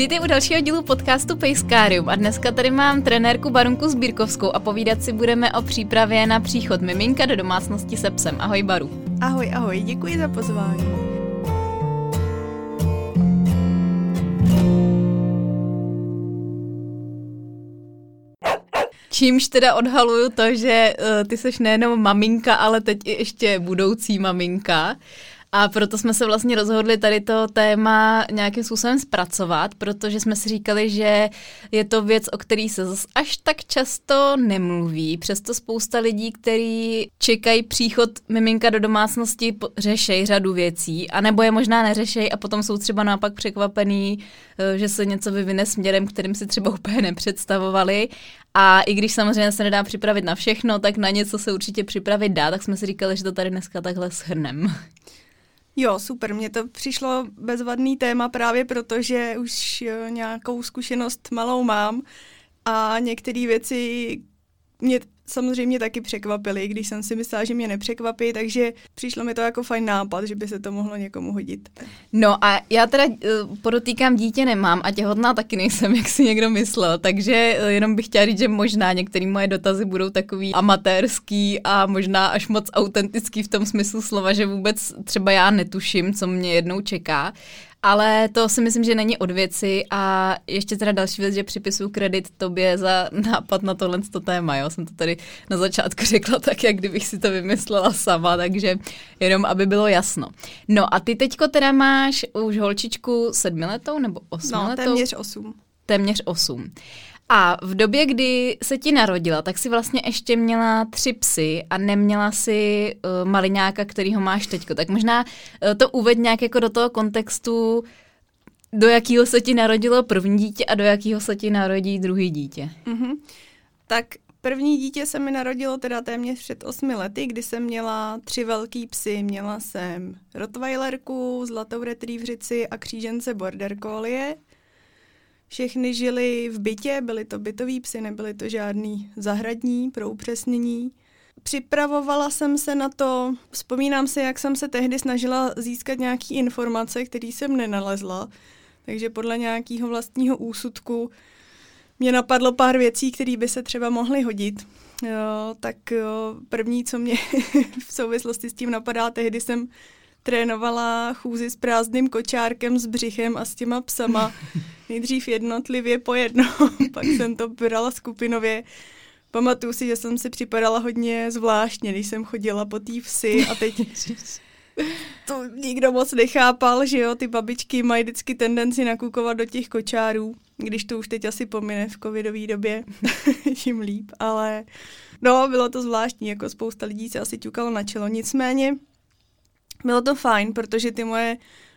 Vítejte u dalšího dílu podcastu Pejskárium a dneska tady mám trenérku Barunku Sbírkovskou a povídat si budeme o přípravě na příchod miminka do domácnosti se psem. Ahoj Baru. Ahoj, ahoj, děkuji za pozvání. Čímž teda odhaluju to, že uh, ty seš nejenom maminka, ale teď i ještě budoucí maminka. A proto jsme se vlastně rozhodli tady to téma nějakým způsobem zpracovat, protože jsme si říkali, že je to věc, o který se až tak často nemluví. Přesto spousta lidí, kteří čekají příchod miminka do domácnosti, řešejí řadu věcí, anebo je možná neřešejí a potom jsou třeba naopak překvapený, eh, že se něco vyvine směrem, kterým si třeba úplně nepředstavovali. A i když samozřejmě se nedá připravit na všechno, tak na něco se určitě připravit dá, tak jsme si říkali, že to tady dneska takhle shrnem. Jo, super, mně to přišlo bezvadný téma právě proto, že už eh, nějakou zkušenost malou mám a některé věci mě samozřejmě taky překvapily, když jsem si myslela, že mě nepřekvapí, takže přišlo mi to jako fajn nápad, že by se to mohlo někomu hodit. No a já teda uh, podotýkám, dítě nemám a těhotná taky nejsem, jak si někdo myslel, takže uh, jenom bych chtěla říct, že možná některé moje dotazy budou takový amatérský a možná až moc autentický v tom smyslu slova, že vůbec třeba já netuším, co mě jednou čeká. Ale to si myslím, že není od věci a ještě teda další věc, že připisuju kredit tobě za nápad na tohle to téma, jo, jsem to tady na začátku řekla tak, jak kdybych si to vymyslela sama, takže jenom, aby bylo jasno. No a ty teďko teda máš už holčičku sedmiletou nebo osmiletou? No, téměř osm. Téměř osm. A v době, kdy se ti narodila, tak si vlastně ještě měla tři psy a neměla si uh, maliňáka, kterýho máš teďko. Tak možná uh, to uved nějak jako do toho kontextu, do jakého se ti narodilo první dítě a do jakého se ti narodí druhý dítě. Mm-hmm. Tak první dítě se mi narodilo teda téměř před osmi lety, kdy jsem měla tři velký psy. Měla jsem Rottweilerku, zlatou retrievřici a křížence Border Collie. Všechny žili v bytě, byly to bytoví psy, nebyly to žádný zahradní pro upřesnění. Připravovala jsem se na to, vzpomínám si, jak jsem se tehdy snažila získat nějaké informace, které jsem nenalezla, takže podle nějakého vlastního úsudku mě napadlo pár věcí, které by se třeba mohly hodit. Jo, tak jo, první, co mě v souvislosti s tím napadá, tehdy jsem trénovala chůzi s prázdným kočárkem, s břichem a s těma psama. Nejdřív jednotlivě po jednom, pak jsem to brala skupinově. Pamatuju si, že jsem si připadala hodně zvláštně, když jsem chodila po té vsi a teď to nikdo moc nechápal, že jo, ty babičky mají vždycky tendenci nakukovat do těch kočárů, když to už teď asi pomine v covidové době, tím líp, ale no, bylo to zvláštní, jako spousta lidí se asi ťukalo na čelo, nicméně bylo to fajn, protože ty moje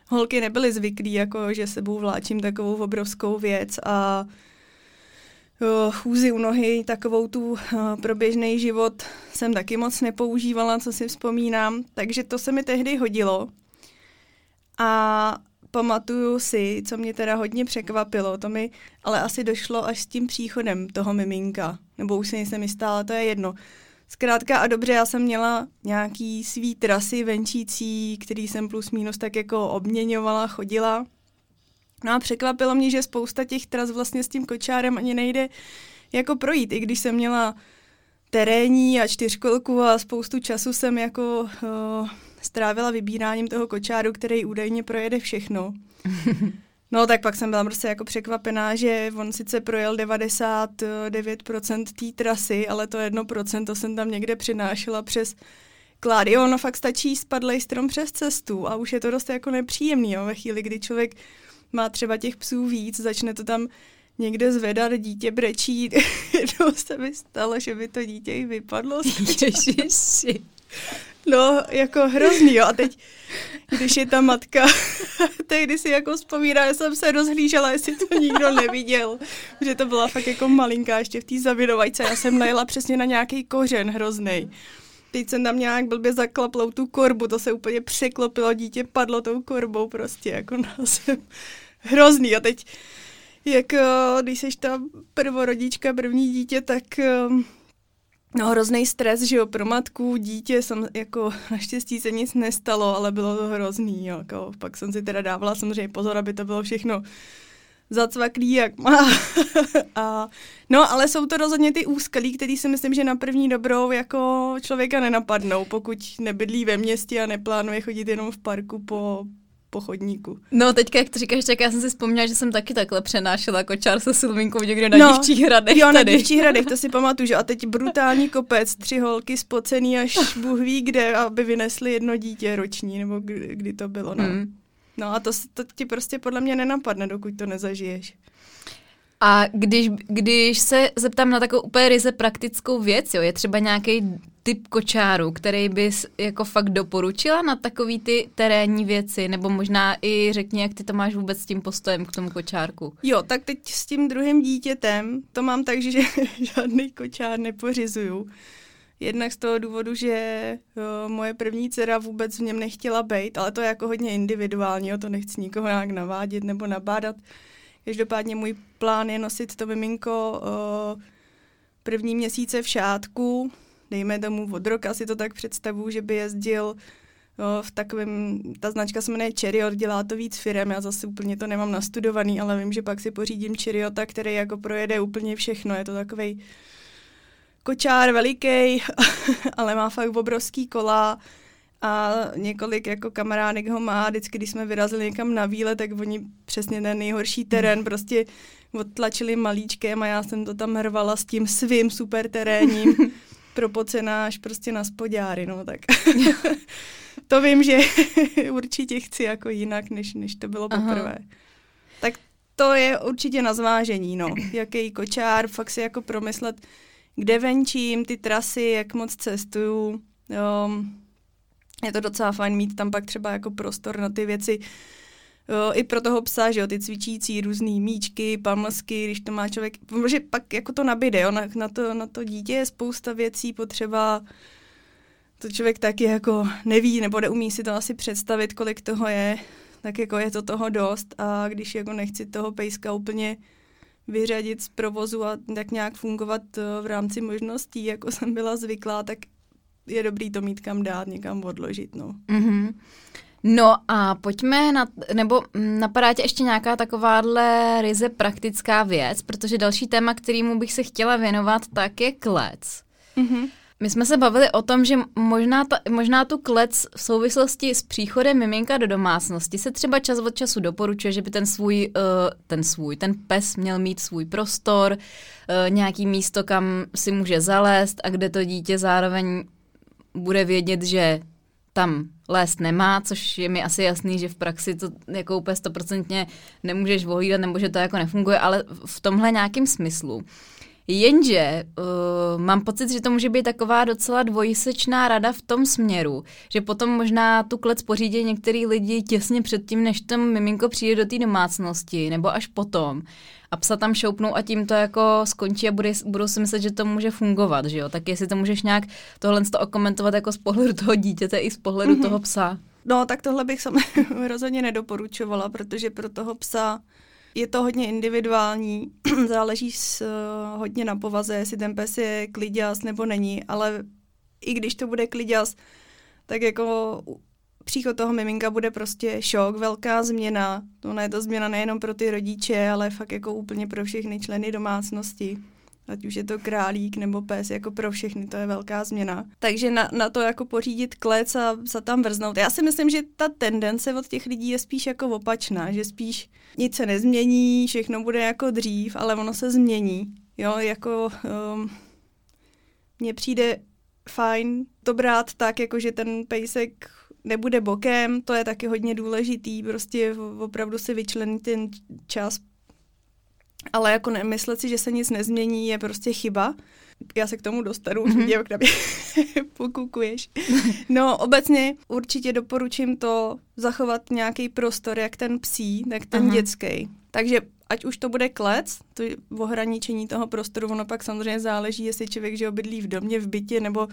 holky nebyly zvyklí, jako že sebou vláčím takovou obrovskou věc a chůzi u nohy, takovou tu uh, pro běžný život jsem taky moc nepoužívala, co si vzpomínám, takže to se mi tehdy hodilo. A pamatuju si, co mě teda hodně překvapilo, to mi ale asi došlo až s tím příchodem toho miminka, nebo už se jistá, ale to je jedno. Zkrátka a dobře, já jsem měla nějaký svý trasy venčící, který jsem plus minus tak jako obměňovala, chodila. No a překvapilo mě, že spousta těch tras vlastně s tím kočárem ani nejde jako projít, i když jsem měla terénní a čtyřkolku a spoustu času jsem jako uh, strávila vybíráním toho kočáru, který údajně projede všechno. No tak pak jsem byla prostě jako překvapená, že on sice projel 99% té trasy, ale to 1% to jsem tam někde přinášela přes klády. Ono fakt stačí spadlej strom přes cestu a už je to dost jako nepříjemný, jo, ve chvíli, kdy člověk má třeba těch psů víc, začne to tam někde zvedat, dítě brečí, jednou se mi stalo, že by to dítě i vypadlo. Ježiši. No, jako hrozný, jo. A teď, když je ta matka, tehdy si jako vzpomíná, že jsem se rozhlížela, jestli to nikdo neviděl. Že to byla fakt jako malinká ještě v té zavinovajce. Já jsem najela přesně na nějaký kořen hrozný. Teď jsem tam nějak blbě zaklapla tu korbu, to se úplně překlopilo, dítě padlo tou korbou prostě, jako na zem. Hrozný. A teď, jak když jsi ta prvorodička, první dítě, tak No hrozný stres, že jo, pro matku, dítě, jsem jako naštěstí se nic nestalo, ale bylo to hrozný, jo, jako, pak jsem si teda dávala samozřejmě pozor, aby to bylo všechno zacvaklý, jak má. a, no, ale jsou to rozhodně ty úskalí, který si myslím, že na první dobrou jako člověka nenapadnou, pokud nebydlí ve městě a neplánuje chodit jenom v parku po, po chodníku. No teďka, jak to říkáš, tak já jsem si vzpomněla, že jsem taky takhle přenášela kočár se Silvinkou někde na no, dívčích hradech. Jo, tady. na dívčích hradech, to si pamatuju, že a teď brutální kopec, tři holky spocený až Bůh ví kde, aby vynesli jedno dítě roční, nebo kdy, kdy to bylo, no. Hmm. No a to, to ti prostě podle mě nenapadne, dokud to nezažiješ. A když, když se zeptám na takovou úplně ryze praktickou věc, jo, je třeba nějaký typ kočáru, který bys jako fakt doporučila na takový ty terénní věci, nebo možná i řekni, jak ty to máš vůbec s tím postojem k tomu kočárku. Jo, tak teď s tím druhým dítětem to mám tak, že žádný kočár nepořizuju. Jednak z toho důvodu, že jo, moje první dcera vůbec v něm nechtěla být, ale to je jako hodně individuální, jo, to nechci nikoho nějak navádět nebo nabádat. Každopádně můj plán je nosit to miminko uh, první měsíce v šátku, dejme tomu od roka si to tak představu, že by jezdil v takovém, ta značka se jmenuje Chariot, dělá to víc firem, já zase úplně to nemám nastudovaný, ale vím, že pak si pořídím Chariota, který jako projede úplně všechno, je to takovej kočár veliký, ale má fakt obrovský kola a několik jako kamarádek ho má, vždycky, když jsme vyrazili někam na výlet, tak oni přesně ten nejhorší terén hmm. prostě odtlačili malíčkem a já jsem to tam hrvala s tím svým super terénním propocená až prostě na spodňáry, no tak to vím, že určitě chci jako jinak, než, než to bylo poprvé. Aha. Tak to je určitě na zvážení, no. Jaký kočár, fakt si jako promyslet, kde venčím, ty trasy, jak moc cestuju. Jo. Je to docela fajn mít tam pak třeba jako prostor na ty věci, Jo, I pro toho psa, že jo, ty cvičící různý míčky, pamlsky, když to má člověk, protože pak jako to nabide, jo, na, na, to, na to dítě je spousta věcí potřeba, to člověk taky jako neví, nebo neumí si to asi představit, kolik toho je, tak jako je to toho dost a když jako nechci toho pejska úplně vyřadit z provozu a tak nějak fungovat eh, v rámci možností, jako jsem byla zvyklá, tak je dobrý to mít kam dát, někam odložit, no. Mm-hmm. No a pojďme na, nebo napadá tě ještě nějaká takováhle ryze praktická věc, protože další téma, kterýmu bych se chtěla věnovat, tak je klec. Mm-hmm. My jsme se bavili o tom, že možná, ta, možná tu klec v souvislosti s příchodem miminka do domácnosti se třeba čas od času doporučuje, že by ten svůj, uh, ten svůj, ten pes měl mít svůj prostor, uh, nějaký místo, kam si může zalézt a kde to dítě zároveň bude vědět, že tam lézt nemá, což je mi asi jasný, že v praxi to jako úplně stoprocentně nemůžeš vohlídat, nebo že to jako nefunguje, ale v tomhle nějakém smyslu. Jenže uh, mám pocit, že to může být taková docela dvojsečná rada v tom směru, že potom možná tu klec pořídí některý lidi těsně předtím, než tam miminko přijde do té domácnosti, nebo až potom. A psa tam šoupnou a tím to jako skončí a bude, budou si myslet, že to může fungovat, že jo? Tak jestli to můžeš nějak tohle to okomentovat jako z pohledu toho dítěte i z pohledu mm-hmm. toho psa. No, tak tohle bych sam rozhodně nedoporučovala, protože pro toho psa je to hodně individuální, záleží s, uh, hodně na povaze, jestli ten pes je kliděs nebo není, ale i když to bude kliděs, tak jako příchod toho miminka bude prostě šok, velká změna. To je to změna nejenom pro ty rodiče, ale fakt jako úplně pro všechny členy domácnosti ať už je to králík nebo pes, jako pro všechny, to je velká změna. Takže na, na to jako pořídit klec a se tam vrznout. Já si myslím, že ta tendence od těch lidí je spíš jako opačná, že spíš nic se nezmění, všechno bude jako dřív, ale ono se změní. Jo, jako um, přijde fajn to brát tak, jako že ten pejsek nebude bokem, to je taky hodně důležitý, prostě opravdu si vyčlenit ten čas ale jako nemyslet si, že se nic nezmění, je prostě chyba. Já se k tomu dostanu, mm-hmm. jak na mě pokukuješ. No, obecně určitě doporučím to zachovat nějaký prostor, jak ten psí, tak ten Aha. dětský. Takže ať už to bude klec, to ohraničení toho prostoru, ono pak samozřejmě záleží, jestli člověk že obydlí v domě, v bytě, nebo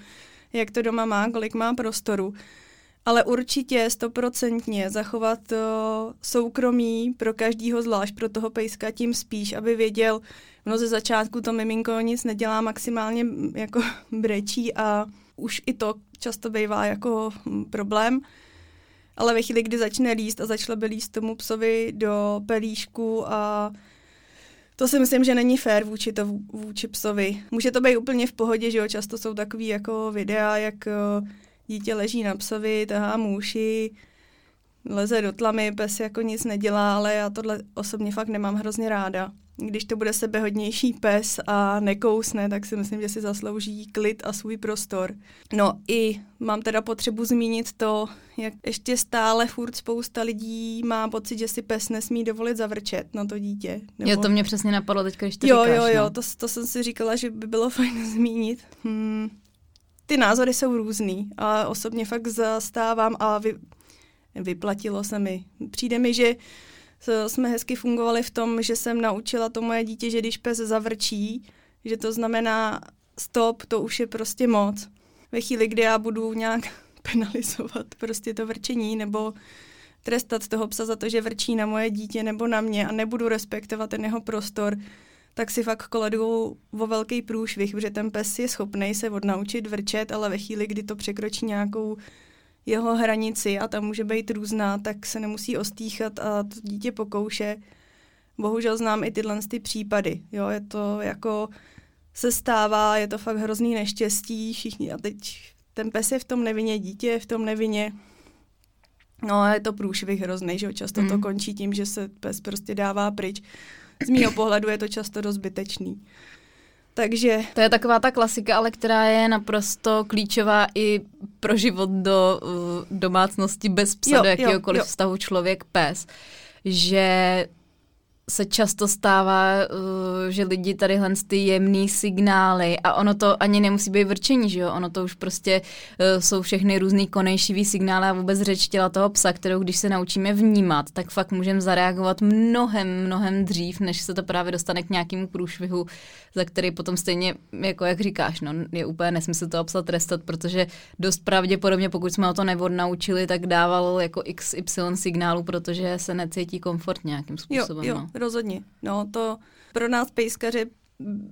jak to doma má, kolik má prostoru ale určitě stoprocentně zachovat uh, soukromí pro každýho zvlášť, pro toho pejska tím spíš, aby věděl, no ze začátku to miminko nic nedělá, maximálně jako brečí a už i to často bývá jako hm, problém. Ale ve chvíli, kdy začne líst a začala by líst tomu psovi do pelíšku a to si myslím, že není fér vůči, to, vůči psovi. Může to být úplně v pohodě, že jo, často jsou takový jako videa, jak eh, dítě leží na psovi, tahá muši, leze do tlamy, pes jako nic nedělá, ale já tohle osobně fakt nemám hrozně ráda. Když to bude sebehodnější pes a nekousne, tak si myslím, že si zaslouží klid a svůj prostor. No i mám teda potřebu zmínit to, jak ještě stále furt spousta lidí má pocit, že si pes nesmí dovolit zavrčet na to dítě. Nebo... Jo, to mě přesně napadlo teď, když to jo, říkáš. Jo, jo, no. to, to jsem si říkala, že by bylo fajn zmínit. Hmm. Ty názory jsou různý a osobně fakt zastávám a vy, vyplatilo se mi. Přijde mi, že jsme hezky fungovali v tom, že jsem naučila to moje dítě, že když pes zavrčí, že to znamená stop, to už je prostě moc. Ve chvíli, kdy já budu nějak penalizovat prostě to vrčení nebo trestat toho psa za to, že vrčí na moje dítě nebo na mě a nebudu respektovat ten jeho prostor, tak si fakt koledu o velký průšvih, protože ten pes je schopný se odnaučit vrčet, ale ve chvíli, kdy to překročí nějakou jeho hranici a tam může být různá, tak se nemusí ostýchat a to dítě pokouše. Bohužel znám i tyhle ty případy. Jo, je to jako se stává, je to fakt hrozný neštěstí, všichni a teď ten pes je v tom nevině, dítě je v tom nevině. No a je to průšvih hrozný, že jo, často mm. to končí tím, že se pes prostě dává pryč. Z mýho pohledu je to často dost zbytečný. Takže... To je taková ta klasika, ale která je naprosto klíčová i pro život do uh, domácnosti bez psa, jo, do jakéhokoliv jo, jo. vztahu člověk-pes. Že se často stává, uh, že lidi tady ty jemný signály a ono to ani nemusí být vrčení, že jo? Ono to už prostě uh, jsou všechny různý konejšivý signály a vůbec řeč těla toho psa, kterou když se naučíme vnímat, tak fakt můžeme zareagovat mnohem, mnohem dřív, než se to právě dostane k nějakému průšvihu, za který potom stejně, jako jak říkáš, no, je úplně nesmysl toho psa trestat, protože dost pravděpodobně, pokud jsme o to neodnaučili, tak dával jako XY signálu, protože se necítí komfort nějakým způsobem. Jo, jo. No rozhodně. No, to pro nás pejskaře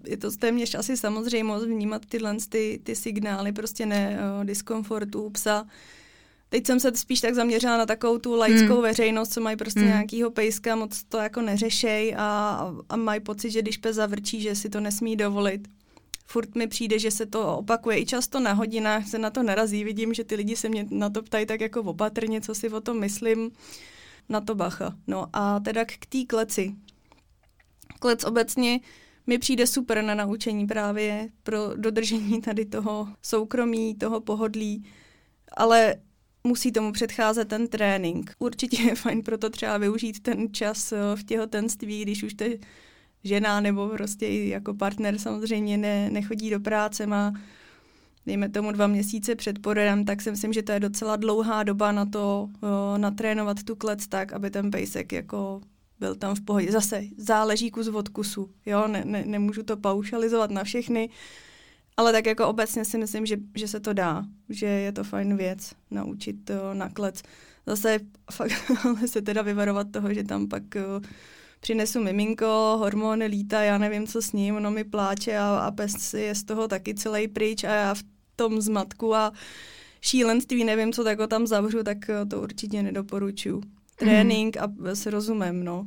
je to téměř asi samozřejmost vnímat tyhle ty, ty signály, prostě ne uh, diskomfortu psa. Teď jsem se spíš tak zaměřila na takovou tu laickou hmm. veřejnost, co mají prostě hmm. nějakýho pejska, moc to jako neřešej a, a mají pocit, že když pes zavrčí, že si to nesmí dovolit. Furt mi přijde, že se to opakuje i často na hodinách, se na to narazí. Vidím, že ty lidi se mě na to ptají tak jako opatrně, co si o tom myslím na to bacha. No a teda k té kleci. Klec obecně mi přijde super na naučení právě pro dodržení tady toho soukromí, toho pohodlí, ale musí tomu předcházet ten trénink. Určitě je fajn proto třeba využít ten čas eh, v těhotenství, když už to žena nebo prostě i jako partner samozřejmě ne, nechodí do práce, má dejme tomu dva měsíce před porodem, tak si myslím, že to je docela dlouhá doba na to o, natrénovat tu klec tak, aby ten pejsek jako byl tam v pohodě. Zase záleží kus od kusu, jo, ne, ne, nemůžu to paušalizovat na všechny, ale tak jako obecně si myslím, že, že se to dá, že je to fajn věc naučit to na klec. Zase fakt ale se teda vyvarovat toho, že tam pak o, přinesu miminko, hormony lítá, já nevím, co s ním, ono mi pláče a, a pes je z toho taky celý pryč a já v tom zmatku a šílenství, nevím, co tak tam zavřu, tak eh, to určitě nedoporučuju. Trénink mm. a s rozumem, no.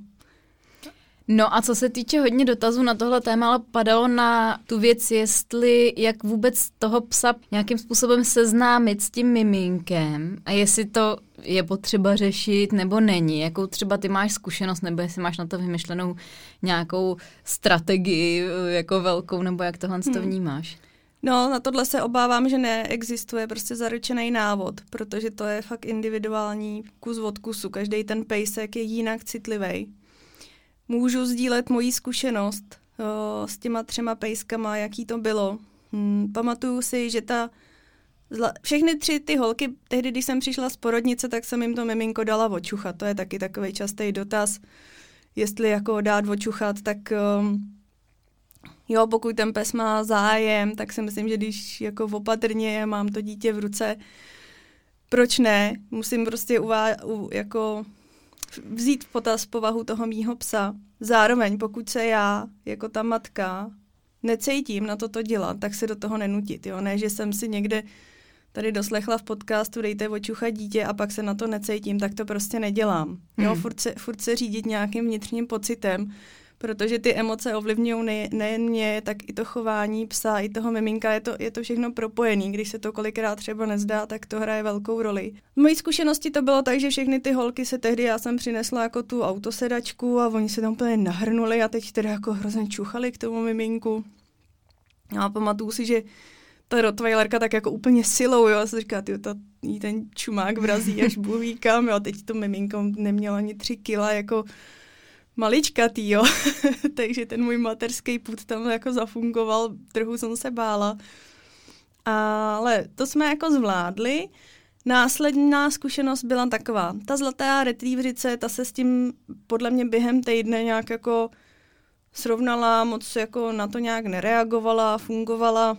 No a co se týče hodně dotazů na tohle téma, ale padalo na tu věc, jestli jak vůbec toho psa nějakým způsobem seznámit s tím miminkem a jestli to je potřeba řešit nebo není, jakou třeba ty máš zkušenost nebo jestli máš na to vymyšlenou nějakou strategii eh, jako velkou nebo jak tohle hmm. to vnímáš. No, na tohle se obávám, že neexistuje prostě zaručený návod, protože to je fakt individuální kus od kusu. Každý ten pejsek je jinak citlivý. Můžu sdílet moji zkušenost o, s těma třema pejskama, jaký to bylo. Hmm, pamatuju si, že ta Zla... Všechny tři ty holky, tehdy, když jsem přišla z porodnice, tak jsem jim to miminko dala očuchat. To je taky takový častý dotaz, jestli jako dát očuchat, tak um, jo, pokud ten pes má zájem, tak si myslím, že když jako opatrně mám to dítě v ruce, proč ne? Musím prostě uvá- u, jako vzít v potaz povahu toho mýho psa. Zároveň, pokud se já, jako ta matka, necítím na toto dělat, tak se do toho nenutit. Jo? Ne, že jsem si někde tady doslechla v podcastu Dejte očucha dítě a pak se na to necítím, tak to prostě nedělám. Jo, hmm. furt, se, furt se řídit nějakým vnitřním pocitem, protože ty emoce ovlivňují ne, nejen mě, tak i to chování psa, i toho miminka, je to, je to všechno propojený. Když se to kolikrát třeba nezdá, tak to hraje velkou roli. V mojí zkušenosti to bylo tak, že všechny ty holky se tehdy, já jsem přinesla jako tu autosedačku a oni se tam úplně nahrnuli a teď teda jako hrozně čuchali k tomu miminku. No a pamatuju si, že ta Rottweilerka tak jako úplně silou, jo, a se říká, ty to ten čumák vrazí až bůh kam, jo, teď to miminko nemělo ani tři kila, jako maličkatý, jo. Takže ten můj materský put tam jako zafungoval, trochu jsem se bála. Ale to jsme jako zvládli. Následná zkušenost byla taková. Ta zlatá retrieverice, ta se s tím podle mě během týdne nějak jako srovnala, moc jako na to nějak nereagovala, fungovala.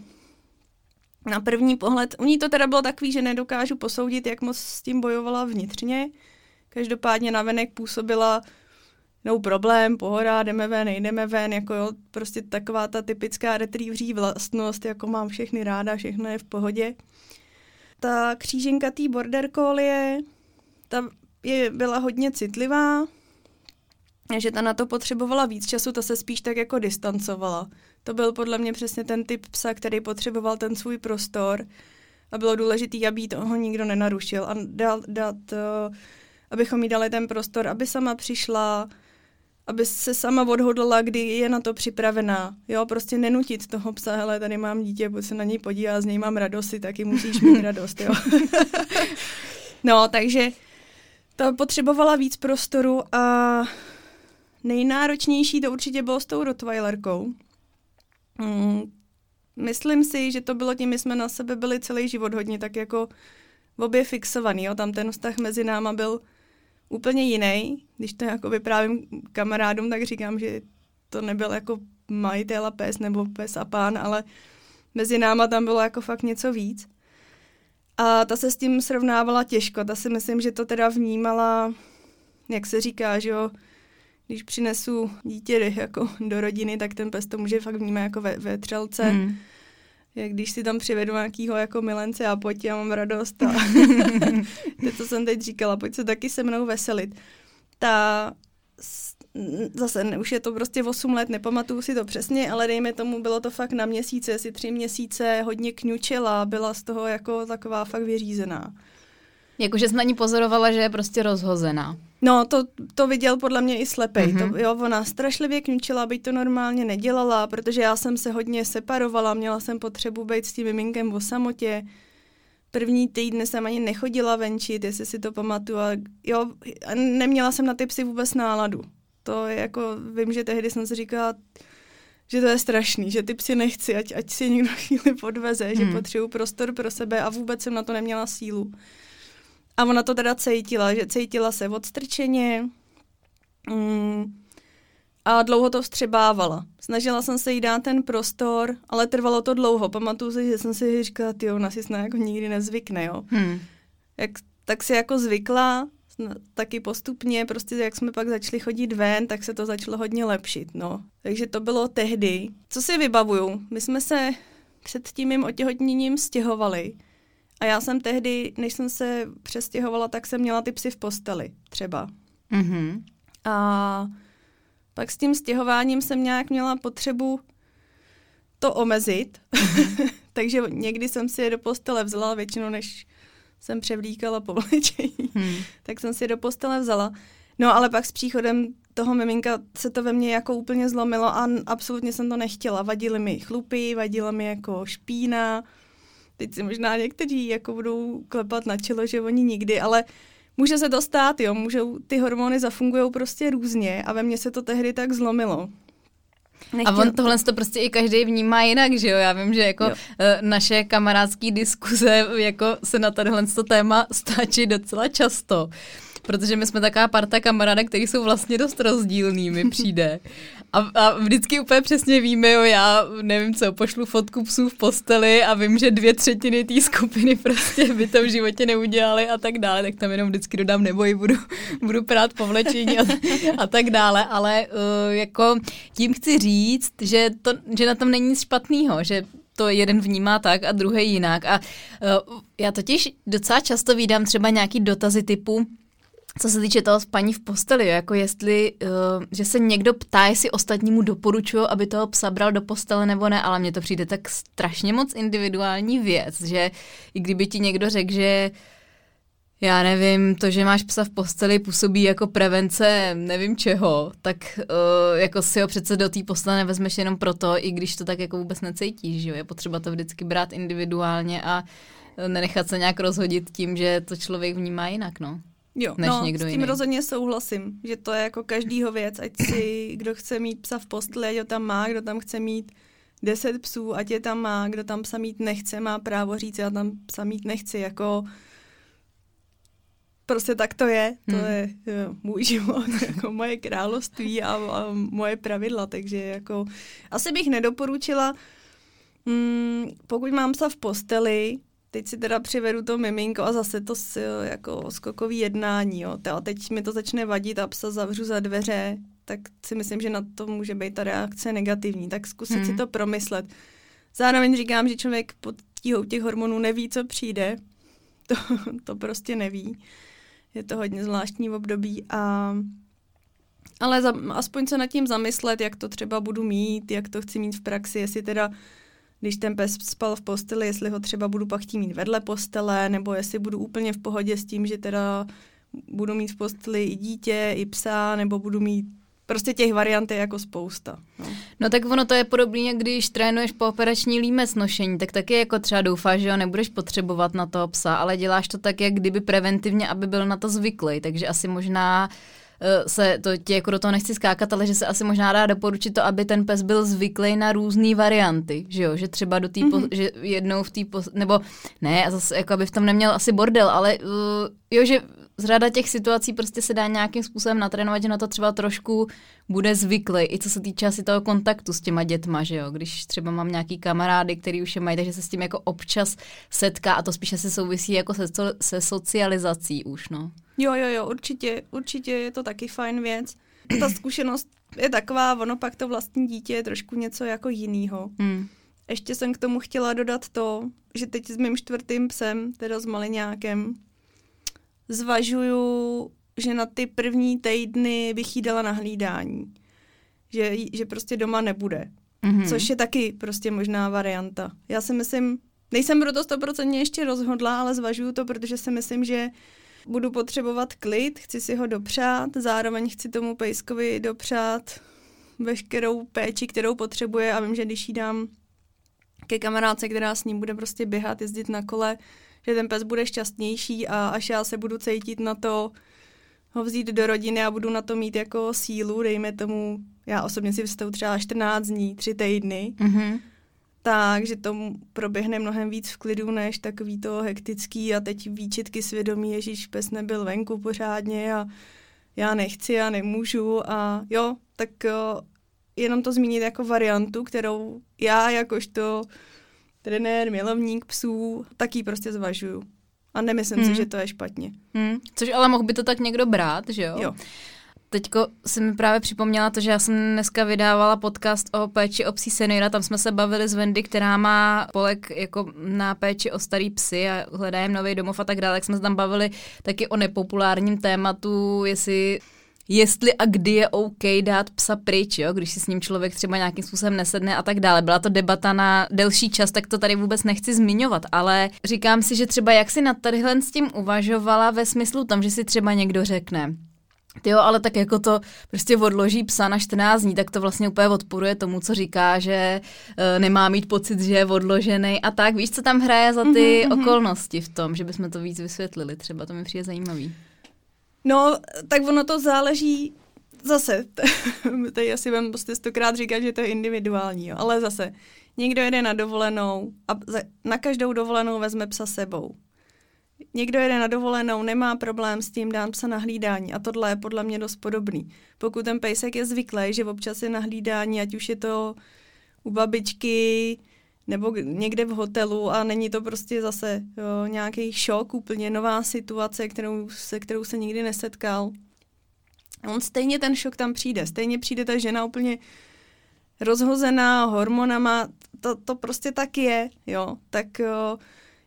Na první pohled, u ní to teda bylo takový, že nedokážu posoudit, jak moc s tím bojovala vnitřně. Každopádně navenek působila no problém, pohoda, jdeme ven, nejdeme ven, jako jo, prostě taková ta typická retrievří vlastnost, jako mám všechny ráda, všechno je v pohodě. Ta kříženka té border collie, ta je, byla hodně citlivá, že ta na to potřebovala víc času, ta se spíš tak jako distancovala. To byl podle mě přesně ten typ psa, který potřeboval ten svůj prostor a bylo důležité, aby toho nikdo nenarušil a dát, dát uh, abychom jí dali ten prostor, aby sama přišla, aby se sama odhodlala, kdy je na to připravená. Jo, prostě nenutit toho psa, hele, tady mám dítě, pojď se na něj podívá, z něj mám radost, ty taky musíš mít radost, jo. no, takže to potřebovala víc prostoru a nejnáročnější to určitě bylo s tou Rottweilerkou. Hmm, myslím si, že to bylo tím, my jsme na sebe byli celý život hodně tak jako obě fixovaný, jo. Tam ten vztah mezi náma byl úplně jiný. Když to jako vyprávím kamarádům, tak říkám, že to nebyl jako majitel a pes nebo pes a pán, ale mezi náma tam bylo jako fakt něco víc. A ta se s tím srovnávala těžko. Ta si myslím, že to teda vnímala, jak se říká, že jo, když přinesu dítě jako do rodiny, tak ten pes to může fakt vnímat jako ve, ve třelce. Hmm jak když si tam přivedu nějakýho jako milence a pojď, já mám radost. A to, co jsem teď říkala, pojď se taky se mnou veselit. Ta zase už je to prostě 8 let, nepamatuju si to přesně, ale dejme tomu, bylo to fakt na měsíce, asi tři měsíce, hodně kňučela, byla z toho jako taková fakt vyřízená. Jakože jsi na ní pozorovala, že je prostě rozhozená. No, to, to viděl podle mě i slepej. Mm-hmm. To, mhm. jo, ona strašlivě kňučila, aby to normálně nedělala, protože já jsem se hodně separovala, měla jsem potřebu být s tím miminkem o samotě. První týdny jsem ani nechodila venčit, jestli si to pamatuju. A jo, neměla jsem na ty psy vůbec náladu. To je jako, vím, že tehdy jsem si říkala, že to je strašný, že ty psy nechci, ať, ať si někdo chvíli podveze, hmm. že potřebuji prostor pro sebe a vůbec jsem na to neměla sílu. A ona to teda cítila, že cítila se odstrčeně mm, a dlouho to vstřebávala. Snažila jsem se jí dát ten prostor, ale trvalo to dlouho. Pamatuju si, že jsem si říkala, ty ona si snad jako nikdy nezvykne, jo. Hmm. Jak, tak si jako zvykla, taky postupně, prostě jak jsme pak začali chodit ven, tak se to začalo hodně lepšit, no. Takže to bylo tehdy. Co si vybavuju? My jsme se před tím mým otěhotněním stěhovali a já jsem tehdy, než jsem se přestěhovala, tak jsem měla ty psy v posteli třeba. Mm-hmm. A pak s tím stěhováním jsem nějak měla potřebu to omezit. Mm-hmm. Takže někdy jsem si je do postele vzala, většinou než jsem převlíkala povlečení, hmm. tak jsem si je do postele vzala. No ale pak s příchodem toho miminka se to ve mně jako úplně zlomilo a absolutně jsem to nechtěla. Vadily mi chlupy, vadila mi jako špína, teď si možná někteří jako budou klepat na čelo, že oni nikdy, ale může se to stát, jo, můžou, ty hormony zafungují prostě různě a ve mně se to tehdy tak zlomilo. Nechtěl... A on tohle to prostě i každý vnímá jinak, že jo? Já vím, že jako jo. Eh, naše kamarádské diskuze jako se na tohle téma stáčí docela často protože my jsme taková parta kamarádek, který jsou vlastně dost rozdílný, mi přijde. A, a vždycky úplně přesně víme, jo, já nevím co, pošlu fotku psů v posteli a vím, že dvě třetiny té skupiny prostě by to v životě neudělali a tak dále, tak tam jenom vždycky dodám neboj, budu, budu prát povlečení a, a tak dále, ale uh, jako tím chci říct, že, to, že na tom není nic špatného, že to jeden vnímá tak a druhý jinak. A uh, já totiž docela často vídám třeba nějaký dotazy typu, co se týče toho spaní v posteli, jako jestli, uh, že se někdo ptá, jestli ostatnímu doporučují, aby toho psa bral do postele nebo ne, ale mně to přijde tak strašně moc individuální věc, že i kdyby ti někdo řekl, že já nevím, to, že máš psa v posteli působí jako prevence nevím čeho, tak uh, jako si ho přece do té postele nevezmeš jenom proto, i když to tak jako vůbec necítíš, že jo? Je potřeba to vždycky brát individuálně a nenechat se nějak rozhodit tím, že to člověk vnímá jinak, no. Jo, než no, někdo s tím jiný. rozhodně souhlasím, že to je jako každýho věc, ať si, kdo chce mít psa v posteli, ať ho tam má, kdo tam chce mít deset psů, ať je tam má, kdo tam psa mít nechce, má právo říct, já tam psa mít nechci, jako prostě tak to je, to Hmm. je jo, můj život, jako moje království a, a moje pravidla, takže jako asi bych nedoporučila, mm, pokud mám psa v posteli, teď si teda přivedu to miminko a zase to jako skokový jednání, jo. A teď mi to začne vadit a psa zavřu za dveře, tak si myslím, že na to může být ta reakce negativní, tak zkusit Mhm. si to promyslet. Zároveň říkám, že člověk pod tíhou těch hormonů neví, co přijde, to, to prostě neví. Je to hodně zvláštní období a ale za, aspoň se nad tím zamyslet, jak to třeba budu mít, jak to chci mít v praxi, jestli teda, když ten pes spal v posteli, jestli ho třeba budu pak chtít mít vedle postele, nebo jestli budu úplně v pohodě s tím, že teda budu mít v posteli i dítě, i psa, nebo budu mít prostě těch variant je jako spousta. No. No tak ono to je podobně, jak když trénuješ po operační límec nošení, tak taky jako třeba doufáš, že ho nebudeš potřebovat na toho psa, ale děláš to tak, jak kdyby preventivně, aby byl na to zvyklý, takže asi možná eh, se, to tě jako do toho nechci skákat, ale že se asi možná dá doporučit to, aby ten pes byl zvyklý na různé varianty, že jo, že třeba do té, mm-hmm. že jednou v té, nebo ne, a zase jako aby v tom neměl asi bordel, ale uh, jo, že z řada těch situací prostě se dá nějakým způsobem natrénovat, že na to třeba trošku bude zvyklý, i co se týče asi toho kontaktu s těma dětma, že jo, když třeba mám nějaký kamarády, který už je mají, takže se s tím jako občas setká a to spíše se souvisí jako se, se socializací už, no. Jo, jo, jo, určitě, určitě je to taky fajn věc. Ta zkušenost je taková, ono pak to vlastní dítě je trošku něco jako jinýho. Hmm. Ještě jsem k tomu chtěla dodat to, že teď s mým čtvrtým psem, teda s maliňákem, zvažuju, že na ty první týdny bych jí dala na hlídání. Že, že prostě doma nebude. Mm-hmm. Což je taky prostě možná varianta. Já si myslím, nejsem pro to stoprocentně ještě rozhodla, ale zvažuju to, protože si myslím, že budu potřebovat klid, chci si ho dopřát, zároveň chci tomu pejskovi dopřát veškerou péči, kterou potřebuje a vím, že když jí dám ke kamarádce, která s ním bude prostě běhat, jezdit na kole, že ten pes bude šťastnější a až já se budu cítit na to ho vzít do rodiny a budu na to mít jako sílu, dejme tomu, já osobně si představu třeba 14 dní, 3 týdny, Mm-hmm. takže to proběhne mnohem víc v klidu, než takový to hektický a teď výčitky svědomí, ježíš, pes nebyl venku pořádně a já nechci a nemůžu a jo, tak jo, jenom to zmínit jako variantu, kterou já jakožto trenér, milovník psů, taky prostě zvažuju. A nemyslím Hmm. si, že to je špatně. Hmm. Což ale mohl by to tak někdo brát, že jo? Jo. Teďko si mi právě připomněla to, že já jsem dneska vydávala podcast o péči o psí seniora, tam jsme se bavili s Wendy, která má polek jako na péči o starý psy a hledá jim nový domov a tak dále, tak jsme se tam bavili taky o nepopulárním tématu, jestli jestli a kdy je OK dát psa pryč, jo? když si s ním člověk třeba nějakým způsobem nesedne a tak dále. Byla to debata na delší čas, tak to tady vůbec nechci zmiňovat, ale říkám si, že třeba jak si nad tadyhle s tím uvažovala ve smyslu tam, že si třeba někdo řekne, Jo, ale tak jako to prostě odloží psa na 14 dní, tak to vlastně úplně odporuje tomu, co říká, že uh, nemá mít pocit, že je odložený a tak. Víš, co tam hraje za ty Mhm, mm-hmm. mhm. okolnosti v tom, že bychom to víc vysvětlili třeba, to mi přijde zajímavý. No, tak ono to záleží zase, tady asi vám prostě stokrát říkat, že to je individuální, jo. ale zase, někdo jede na dovolenou a na každou dovolenou vezme psa sebou. Někdo jede na dovolenou, nemá problém s tím dát psa na hlídání a tohle je podle mě dost podobný. Pokud ten pejsek je zvyklý, že občas je na hlídání, ať už je to u babičky nebo někde v hotelu a není to prostě zase jo, nějaký šok, úplně nová situace, kterou, se kterou se nikdy nesetkal. On stejně ten šok tam přijde, stejně přijde ta žena úplně rozhozená hormonama, to, to prostě tak je, jo, tak jo,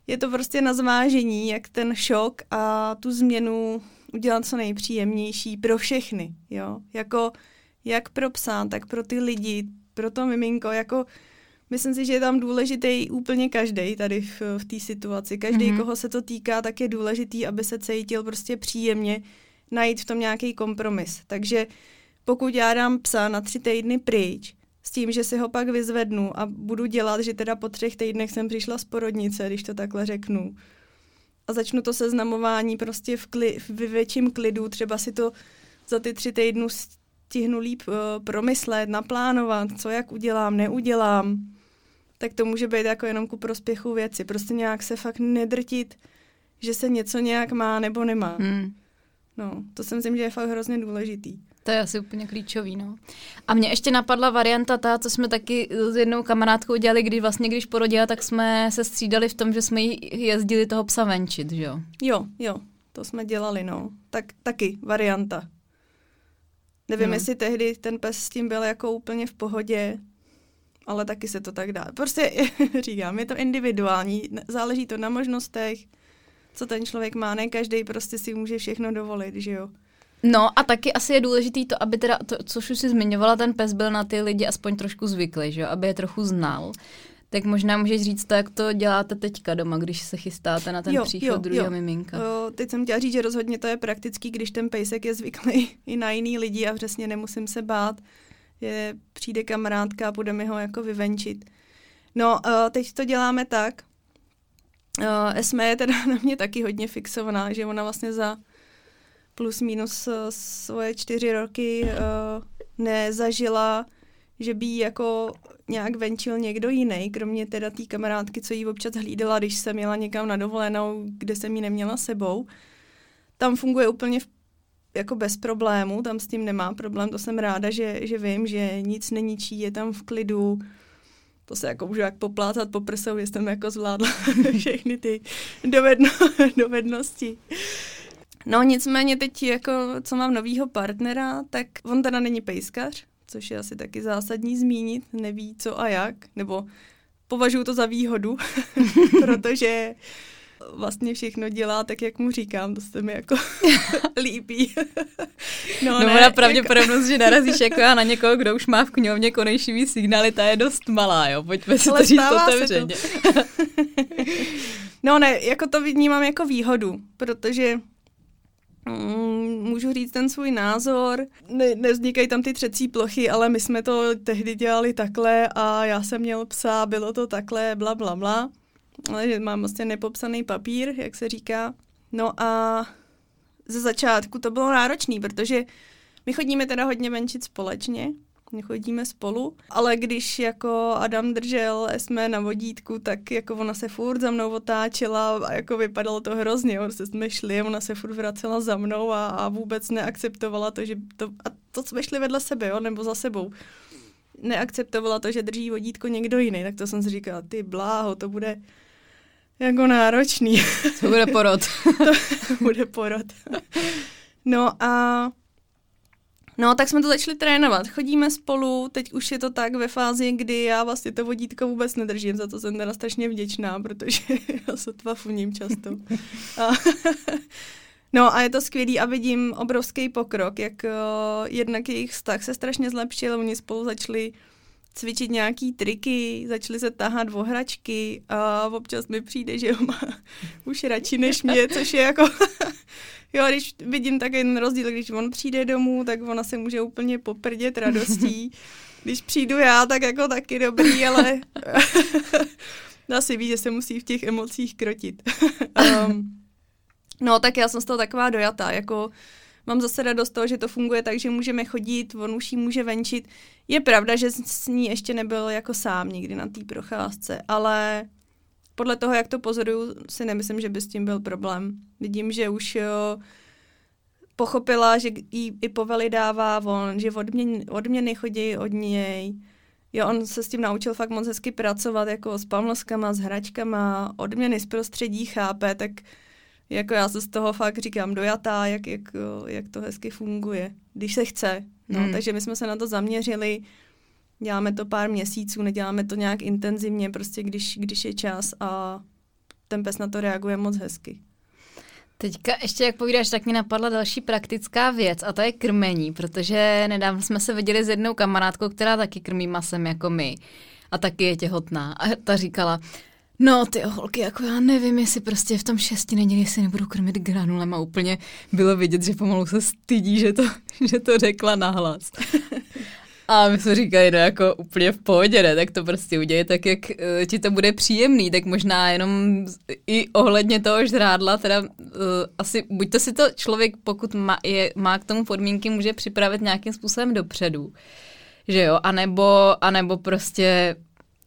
je to prostě na zvážení, jak ten šok a tu změnu udělat co nejpříjemnější pro všechny, jo, jako jak pro psa, tak pro ty lidi, pro to miminko, jako myslím si, že je tam důležitý úplně každý tady v, v té situaci. Každý, mm-hmm. koho se to týká, tak je důležitý, aby se cítil prostě příjemně, najít v tom nějaký kompromis. Takže pokud já dám psa na tři týdny pryč, s tím, že si ho pak vyzvednu a budu dělat, že teda po třech týdnech jsem přišla z porodnice, když to takhle řeknu. A začnu to seznamování prostě v, kli, v větším klidu, třeba si to za ty tři týdny stihnu líp uh, promyslet, naplánovat, co jak udělám, neudělám, tak to může být jako jenom ku prospěchu věci. Prostě nějak se fakt nedrtit, že se něco nějak má nebo nemá. Hmm. No, to si myslím, že je fakt hrozně důležitý. To je asi úplně klíčový, no. A mě ještě napadla varianta ta, co jsme taky s jednou kamarádkou dělali, když vlastně, když porodila, tak jsme se střídali v tom, že jsme jezdili toho psa venčit, že jo? Jo, jo, to jsme dělali, no. Tak taky varianta. Nevím, no. jestli tehdy ten pes s tím byl jako úplně v pohodě, ale taky se to tak dá. Prostě říkám, je to individuální, záleží to na možnostech, co ten člověk má, ne každý prostě si může všechno dovolit, že jo. No a taky asi je důležitý to, aby teda, to, což už si zmiňovala, ten pes byl na ty lidi aspoň trošku zvyklý, že jo, aby je trochu znal. Tak možná můžeš říct to, jak to děláte teďka doma, když se chystáte na ten jo, příchod druhého miminka. Jo, teď jsem chtěla říct, že rozhodně to je praktický, když ten pejsek je zvyklý i na jiný lidi a přesně nemusím se bát, že přijde kamarádka a budeme ho jako vyvenčit. No, uh, teď to děláme tak, uh, Esme je teda na mě taky hodně fixovaná, že ona vlastně za plus minus uh, svoje čtyři roky uh, nezažila, že by jako nějak venčil někdo jiný, kromě teda té kamarádky, co jí občas hlídala, když jsem jela někam na dovolenou, kde jsem ji neměla sebou. Tam funguje úplně v, jako bez problému, tam s tím nemá problém, to jsem ráda, že, že vím, že nic neničí, je tam v klidu, to se jako můžu jak poplácat po prsou, že jsem jako zvládla všechny ty dovedno, dovednosti. No nicméně teď, jako, co mám novýho partnera, tak on teda není pejskař, což je asi taky zásadní zmínit, neví co a jak, nebo považuji to za výhodu, protože vlastně všechno dělá tak, jak mu říkám, to se mi jako líbí. no, no ne, na pravděpodobnost, jako... že narazíš jako já na někoho, kdo už má v knihovně konejšivý signály, ta je dost malá, jo, pojďme si Ale to říct otevřeně. no ne, jako to vnímám jako výhodu, protože Mm, můžu říct ten svůj názor. Ne, nevznikají tam ty třecí plochy, ale my jsme to tehdy dělali takhle a já jsem měl psa, bylo to takhle, bla, bla, bla. Ale mám vlastně nepopsaný papír, jak se říká. No a ze začátku to bylo náročné, protože my chodíme teda hodně venčit společně, chodíme spolu, ale když jako Adam držel Esme na vodítku, tak jako ona se furt za mnou otáčela a jako vypadalo to hrozně, on se jsme šli a ona se furt vracela za mnou a, a vůbec neakceptovala to, že to, a to jsme šli vedle sebe, jo, nebo za sebou. Neakceptovala to, že drží vodítko někdo jiný, tak to jsem si říkala, ty bláho, to bude jako náročný. To bude porod. to bude porod. No a No, tak jsme to začali trénovat. Chodíme spolu, teď už je to tak ve fázi, kdy já vlastně to vodítko vůbec nedržím, za to jsem teda strašně vděčná, protože já sotva funím často. A, no a je to skvělý a vidím obrovský pokrok, jak uh, jednak jejich vztah se strašně zlepšil, oni spolu začali cvičit nějaký triky, začali se tahat o hračky a občas mi přijde, že ho má už radši než mě, což je jako Jo, když vidím tak jeden rozdíl, když on přijde domů, tak ona se může úplně poprdět radostí. Když přijdu já, tak jako taky dobrý, ale dá si ví, že se musí v těch emocích krotit. um, no, tak já jsem z toho taková dojatá, jako mám zase radost toho, že to funguje tak, že můžeme chodit, on už jí může venčit. Je pravda, že s ní ještě nebyl jako sám nikdy na té procházce, ale podle toho, jak to pozoruju, si nemyslím, že by s tím byl problém. Vidím, že už jo, pochopila, že jí i povely dává on, že odměny, odměny chodí od něj. Jo, on se s tím naučil fakt moc hezky pracovat, jako s pamlskama, s hračkama, odměny z prostředí chápe, tak jako já se z toho fakt říkám dojatá, jak, jak, jak to hezky funguje, když se chce. No, hmm. Takže my jsme se na to zaměřili, Děláme to pár měsíců, neděláme to nějak intenzivně, prostě když, když je čas a ten pes na to reaguje moc hezky. Teďka ještě, jak povídáš, tak mi napadla další praktická věc a to je krmení, protože nedávno jsme se viděli s jednou kamarádkou, která taky krmí masem jako my a taky je těhotná a ta říkala, No, ty holky, jako já nevím, jestli prostě v tom šesti neděli si nebudu krmit granulem a úplně bylo vidět, že pomalu se stydí, že to, že to řekla nahlas. A my jsme říkali, no jako úplně v pohodě, ne? tak to prostě udělej tak, jak uh, ti to bude příjemný, tak možná jenom i ohledně toho žrádla, teda uh, asi buď to si to člověk, pokud má, je, má k tomu podmínky, může připravit nějakým způsobem dopředu, že jo, anebo, anebo prostě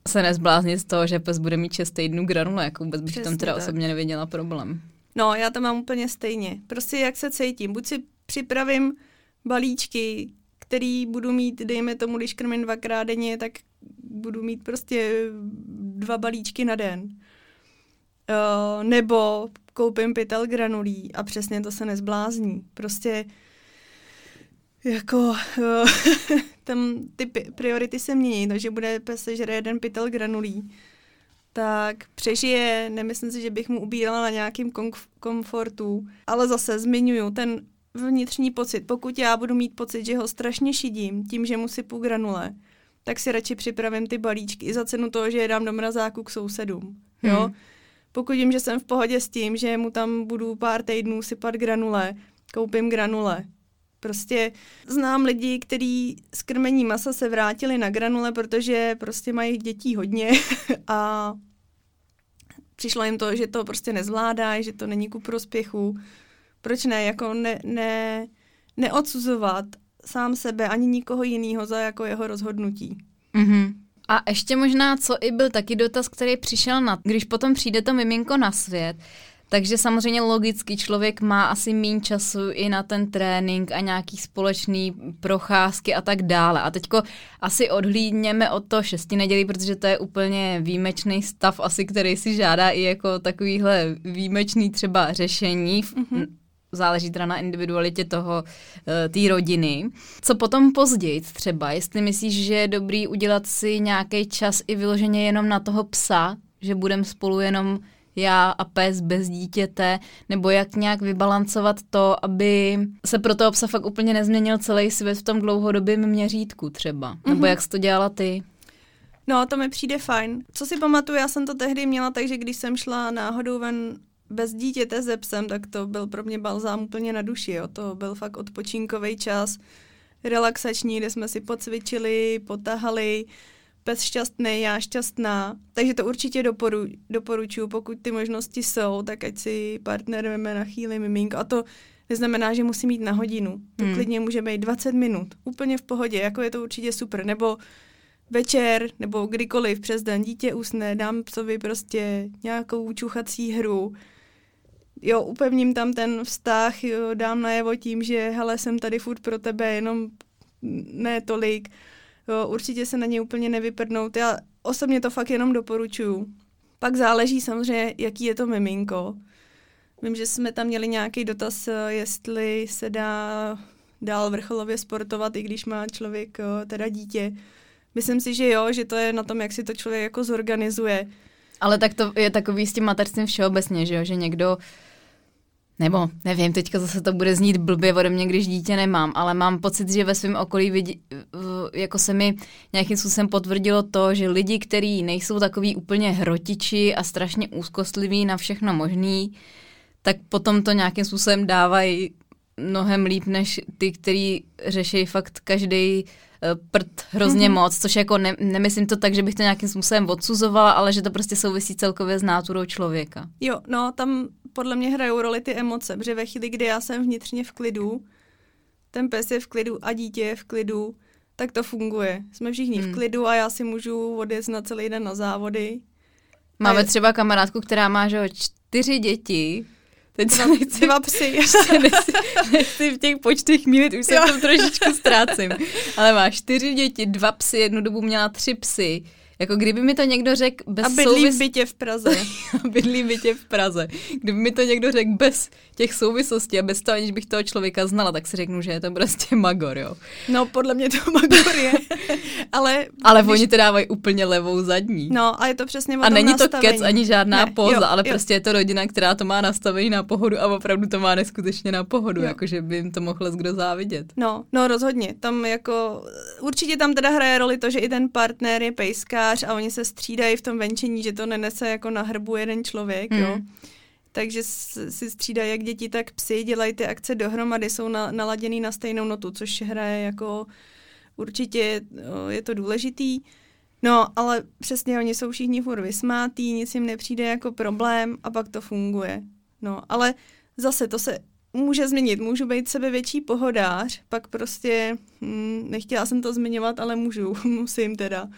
se nezbláznit z toho, že pes bude mít 6 týdnů granule, jako vůbec bych tam teda tak. osobně neviděla problém. No, já to mám úplně stejně. Prostě jak se cítím. Buď si připravím balíčky, který budu mít, dejme tomu, když krmím dvakrát denně, tak budu mít prostě dva balíčky na den. Uh, nebo koupím pytel granulí a přesně to se nezblázní. Prostě jako uh, tam ty priority se mění, takže bude pes sežere jeden pytel granulí, tak přežije, nemyslím si, že bych mu ubírala na nějakým komfortu, ale zase zmiňuju ten vnitřní pocit. Pokud já budu mít pocit, že ho strašně šidím tím, že mu sypu granule, tak si radši připravím ty balíčky i za cenu toho, že je dám do mrazáku k sousedům. Jo? Hmm. Pokud vím, že jsem v pohodě s tím, že mu tam budu pár týdnů sypat granule, koupím granule. Prostě znám lidi, kteří z krmení masa se vrátili na granule, protože prostě mají dětí hodně a přišlo jim to, že to prostě nezvládají, že to není ku prospěchu proč ne, jako ne, ne, neodsuzovat sám sebe ani nikoho jiného za jako jeho rozhodnutí. Mm-hmm. A ještě možná, co i byl taky dotaz, který přišel na, když potom přijde to miminko na svět, takže samozřejmě logicky člověk má asi méně času i na ten trénink a nějaký společný procházky a tak dále. A teďko asi odhlídněme od toho šesti nedělí, protože to je úplně výjimečný stav asi, který si žádá i jako takovýhle výjimečný třeba řešení. Mm-hmm záleží teda na individualitě toho, eh, té rodiny. Co potom později třeba, jestli myslíš, že je dobrý udělat si nějaký čas i vyloženě jenom na toho psa, že budeme spolu jenom já a pes bez dítěte, nebo jak nějak vybalancovat to, aby se pro toho psa fakt úplně nezměnil celý svět v tom dlouhodobém měřítku třeba. Mm-hmm. Nebo jak jsi to dělala ty? No, to mi přijde fajn. Co si pamatuju, já jsem to tehdy měla tak, že když jsem šla náhodou ven bez dítěte se psem, tak to byl pro mě balzám úplně na duši. Jo. To byl fakt odpočinkový čas, relaxační, kde jsme si pocvičili, potahali, pes šťastný, já šťastná. Takže to určitě doporu, doporučuji, pokud ty možnosti jsou, tak ať si partner veme na chvíli miminko. A to neznamená, že musí mít na hodinu. To hmm. klidně může být 20 minut. Úplně v pohodě, jako je to určitě super. Nebo večer, nebo kdykoliv přes den dítě usne, dám psovi prostě nějakou čuchací hru, jo, upevním tam ten vztah, jo, dám najevo tím, že hele, jsem tady furt pro tebe, jenom ne tolik. Jo, určitě se na ně úplně nevyprdnout. Já osobně to fakt jenom doporučuju. Pak záleží samozřejmě, jaký je to miminko. Vím, že jsme tam měli nějaký dotaz, jestli se dá dál vrcholově sportovat, i když má člověk teda dítě. Myslím si, že jo, že to je na tom, jak si to člověk jako zorganizuje. Ale tak to je takový s tím mateřstvím všeobecně, že jo, že někdo uh, nebo nevím, teďka zase to bude znít blbě ode mě, když dítě nemám, ale mám pocit, že ve svém okolí vidí, jako se mi nějakým způsobem potvrdilo to, že lidi, kteří nejsou takový úplně hrotiči a strašně úzkostliví na všechno možný, tak potom to nějakým způsobem dávají mnohem líp než ty, který řeší fakt každý eh, prd hrozně mm-hmm. moc, což jako ne, nemyslím to tak, že bych to nějakým způsobem odsuzovala, ale že to prostě souvisí celkově s náturou člověka. Jo, no tam podle mě hrajou roli ty emoce, protože ve chvíli, kdy já jsem vnitřně v klidu, ten pes je v klidu a dítě je v klidu, tak to funguje. Jsme všichni hmm. v klidu a já si můžu odjet na celý den na závody. Máme je... třeba kamarádku, která má že čtyři děti, Teď dva, nechci, dva psy. nechci, nechci v těch počtech mílit, už se tam trošičku ztrácím. Ale má čtyři děti, dva psy, jednu dobu měla tři psy Jako kdyby mi to někdo řekl bez A bydlí souvis... v bytě v Praze. bydlí v bytě v Praze. Kdyby mi to někdo řekl bez těch souvislostí a bez toho, aniž bych toho člověka znala, tak si řeknu, že je to prostě magor, jo. No, podle mě to magor je. ale ale když... oni to dávají úplně levou zadní. No, a je to přesně A není nastavení. to kec ani žádná ne, póza, jo, ale jo. prostě je to rodina, která to má nastavený na pohodu a opravdu to má neskutečně na pohodu, Jo. jakože by jim to mohl kdo závidět. No, no rozhodně. Tam jako, určitě tam teda hraje roli to, že i ten partner je pejskář a oni se střídají v tom venčení, že to nenese jako na hrbu jeden člověk, Hmm. jo. Takže s- si střídají jak děti, tak psy, dělají ty akce dohromady, jsou na, naladěný na stejnou notu, což hraje jako určitě je to důležitý. No, ale přesně oni jsou všichni furt vysmátý, nic jim nepřijde jako problém a pak to funguje. No, ale zase to se může změnit. Můžu být sebevětší pohodář, pak prostě, hm, nechtěla jsem to zmiňovat, ale můžu, musím teda.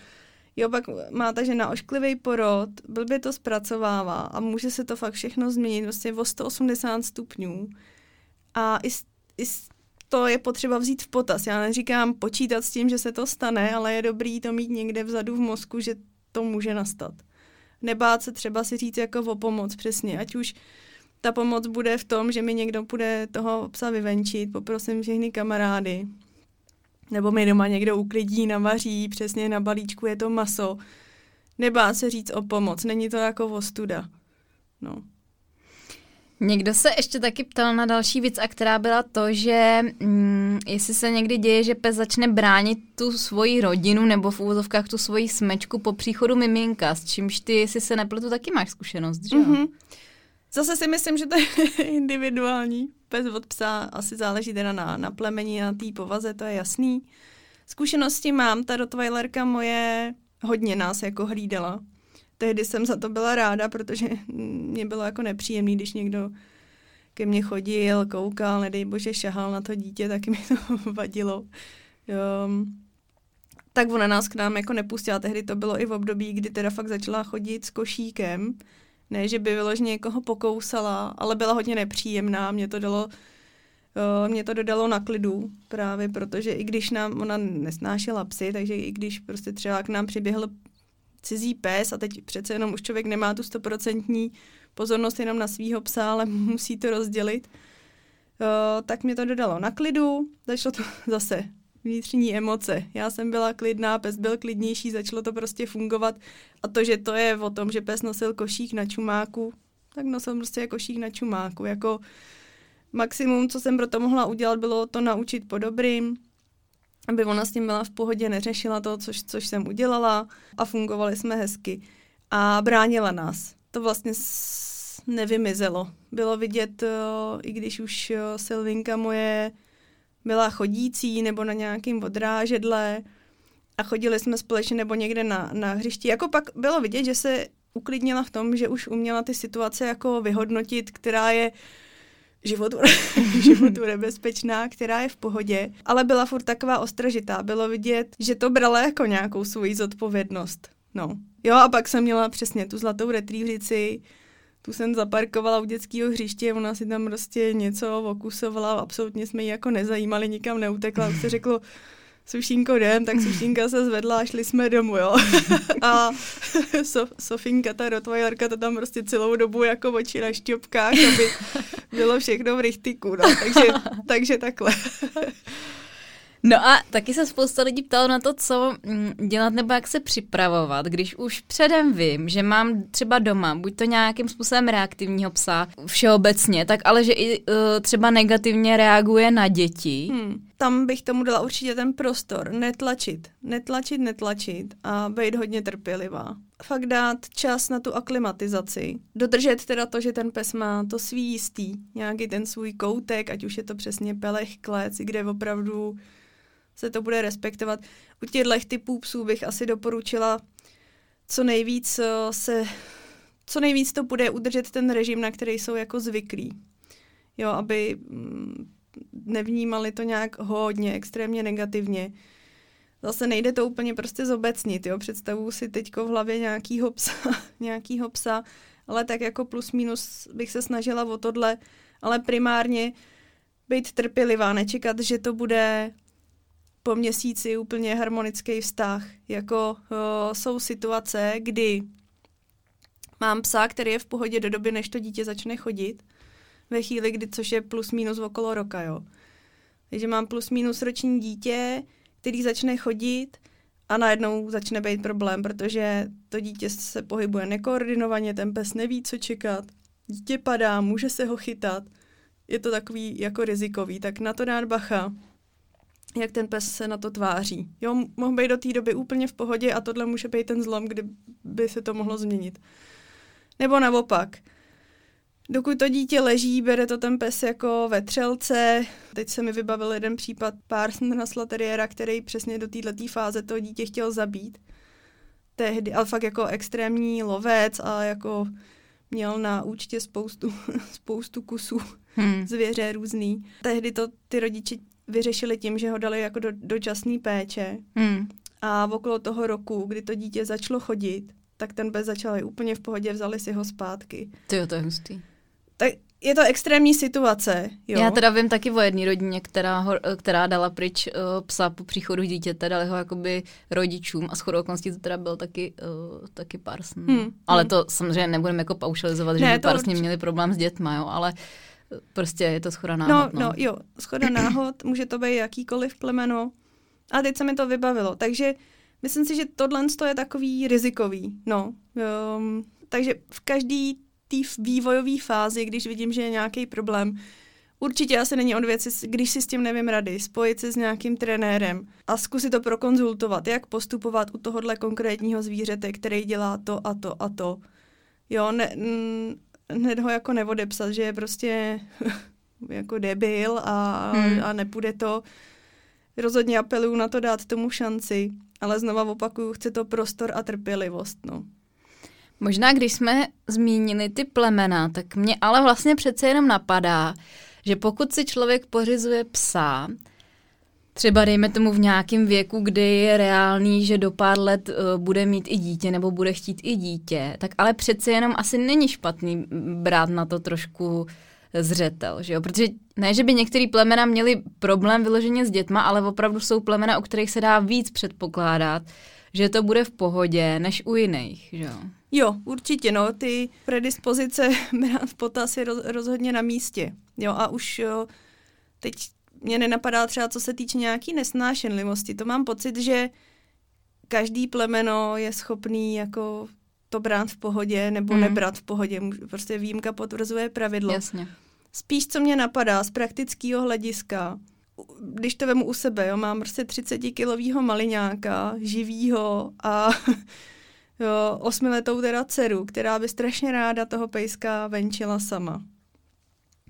Jo, pak má ta žena ošklivý porod, blbě to zpracovává a může se to fakt všechno změnit vlastně o 180 stupňů. A i, i to je potřeba vzít v potaz. Já neříkám počítat s tím, že se to stane, ale je dobrý to mít někde vzadu v mozku, že to může nastat. Nebát se třeba si říct jako o pomoc přesně, ať už ta pomoc bude v tom, že mi někdo bude toho psa vyvenčit, poprosím všechny kamarády, nebo mi doma někdo uklidí, navaří, přesně na balíčku je to maso. Nebát se říct o pomoc, není to jako ostuda. No. Někdo se ještě taky ptal na další věc, a která byla to, že mm, jestli se někdy děje, že pes začne bránit tu svoji rodinu nebo v úvozovkách tu svoji smečku po příchodu miminka, s čímž ty, jestli se nepletu, taky máš zkušenost, že jo? Mm-hmm. Zase si myslím, že to je individuální. Pes od psa asi záleží teda na, na plemeni, na té povaze, to je jasný. Zkušenosti mám, ta Rottweilerka moje hodně nás jako hlídala. Tehdy jsem za to byla ráda, protože mě bylo jako nepříjemný, když někdo ke mně chodil, koukal, nedej bože, šahal na to dítě, tak mi to vadilo. Jo. Tak ona nás k nám jako nepustila. Tehdy to bylo i v období, kdy teda fakt začala chodit s košíkem. Ne, že by vyloženě někoho pokousala, ale byla hodně nepříjemná. Mě to dalo, jo, mě to dodalo na klidu právě, protože i když nám, ona nesnášela psy, takže i když prostě třeba k nám přiběhl cizí pes a teď přece jenom už člověk nemá tu stoprocentní pozornost jenom na svýho psa, ale musí to rozdělit, jo, tak mě to dodalo na klidu, začalo to zase vnitřní emoce. Já jsem byla klidná, pes byl klidnější, začalo to prostě fungovat. A to, že to je o tom, že pes nosil košík na čumáku, tak nosil prostě košík na čumáku. Jako maximum, co jsem pro to mohla udělat, bylo to naučit po dobrým, aby ona s tím byla v pohodě, neřešila to, což, což jsem udělala a fungovali jsme hezky. A bránila nás. To vlastně nevymizelo. Bylo vidět, o, i když už o, Silvinka moje byla chodící nebo na nějakým odrážedle a chodili jsme společně nebo někde na, na hřišti. Jako pak bylo vidět, že se uklidnila v tom, že už uměla ty situace jako vyhodnotit, která je životu, životu nebezpečná, která je v pohodě, ale byla furt taková ostražitá. Bylo vidět, že to brala jako nějakou svoji zodpovědnost. No. Jo, a pak jsem měla přesně tu zlatou retrievřici, tu jsem zaparkovala u dětského hřiště, ona si tam prostě něco okusovala, absolutně jsme ji jako nezajímali, nikam neutekla, už se řeklo, Sušínko jdem, tak Sušínka se zvedla a šli jsme domů, jo. a so, Sofinka, ta Rottweilerka, to tam prostě celou dobu jako oči na šťopkách, aby bylo všechno v rychtiku, no. takže, takže takhle. No a taky se spousta lidí ptalo na to, co mm, dělat nebo jak se připravovat, když už předem vím, že mám třeba doma buď to nějakým způsobem reaktivního psa všeobecně, tak ale že i uh, třeba negativně reaguje na děti. Hmm. Tam bych tomu dala určitě ten prostor, netlačit, netlačit, netlačit a být hodně trpělivá. Fakt dát čas na tu aklimatizaci. Dodržet teda to, že ten pes má to svý jistý, nějaký ten svůj koutek, ať už je to přesně pelech, klec, kde opravdu se to bude respektovat. U těchto typů psů bych asi doporučila co nejvíc eh, se, co nejvíc to bude udržet ten režim, na který jsou jako zvyklí. Jo, aby mm, nevnímali to nějak hodně, extrémně negativně. Zase nejde to úplně prostě zobecnit, jo. Představuju si teďko v hlavě nějakýho psa, nějakýho psa, ale tak jako plus minus bych se snažila o tohle, ale primárně být trpělivá, nečekat, že to bude po měsíci úplně harmonický vztah. Jako o, jsou situace, kdy mám psa, který je v pohodě do doby, než to dítě začne chodit, ve chvíli, kdy, což je plus minus okolo roka, jo. Takže mám plus minus roční dítě, který začne chodit a najednou začne být problém, protože to dítě se pohybuje nekoordinovaně, ten pes neví, co čekat, dítě padá, může se ho chytat, je to takový jako rizikový, tak na to dát bacha, jak ten pes se na to tváří. Jo, mohl být do té doby úplně v pohodě a tohle může být ten zlom, kdy by se to mohlo změnit. Nebo naopak, dokud to dítě leží, bere to ten pes jako ve třelce. Teď se mi vybavil jeden případ na Slateriera, který přesně do této fáze toho dítě chtěl zabít. Tehdy, ale fakt jako extrémní lovec a jako měl na účtě spoustu, spoustu kusů hmm. zvěře různý. Tehdy to ty rodiče vyřešili tím, že ho dali jako do dočasné péče. Hmm. A okolo toho roku, kdy to dítě začalo chodit, tak ten bez začal úplně v pohodě, vzali si ho zpátky. Ty jo, to je hustý. Tak je to extrémní situace. Jo. Já teda vím taky o jedné rodině, která, ho, která dala pryč uh, psa po příchodu dítěte, dali ho jakoby rodičům a shodou okolností to teda byl taky, uh, taky Parson. Hmm. Ale hmm. to samozřejmě nebudeme jako paušalizovat, že by Parson měli problém s dětma, jo, ale prostě je to schoda náhod. No, no. no jo, schoda náhod, může to být jakýkoliv plemeno. A teď se mi to vybavilo. Takže myslím si, že tohle je takový rizikový. No. Um, takže v každý té vývojové fázi, když vidím, že je nějaký problém, určitě asi není od věci, když si s tím nevím rady, spojit se s nějakým trenérem a zkusit to prokonzultovat, jak postupovat u tohohle konkrétního zvířete, který dělá to a to a to. Jo, ne, hned ho jako neodepsat, že je prostě jako debil a, hmm. a nepůjde to. Rozhodně apeluju na to dát tomu šanci, ale znova opakuju, chce to prostor a trpělivost. No. Možná, když jsme zmínili ty plemena, tak mě ale vlastně přece jenom napadá, že pokud si člověk pořizuje psa, třeba dejme tomu v nějakém věku, kdy je reálný, že do pár let uh, bude mít i dítě nebo bude chtít i dítě, tak ale přece jenom asi není špatný brát na to trošku zřetel, že jo? Protože ne, že by některý plemena měli problém vyloženě s dětma, ale opravdu jsou plemena, u kterých se dá víc předpokládat, že to bude v pohodě, než u jiných, že jo? Jo, určitě, no, ty predispozice brát v potaz je roz, rozhodně na místě. Jo, a už jo, teď mě nenapadá třeba, co se týče nějaký nesnášenlivosti. To mám pocit, že každý plemeno je schopný jako to brát v pohodě nebo mm. nebrat v pohodě. Prostě výjimka potvrzuje pravidlo. Jasně. Spíš, co mě napadá z praktického hlediska, když to vemu u sebe, jo, mám prostě 30-kilovýho maliňáka, živýho a jo, osmiletou teda dceru, která by strašně ráda toho pejska venčila sama.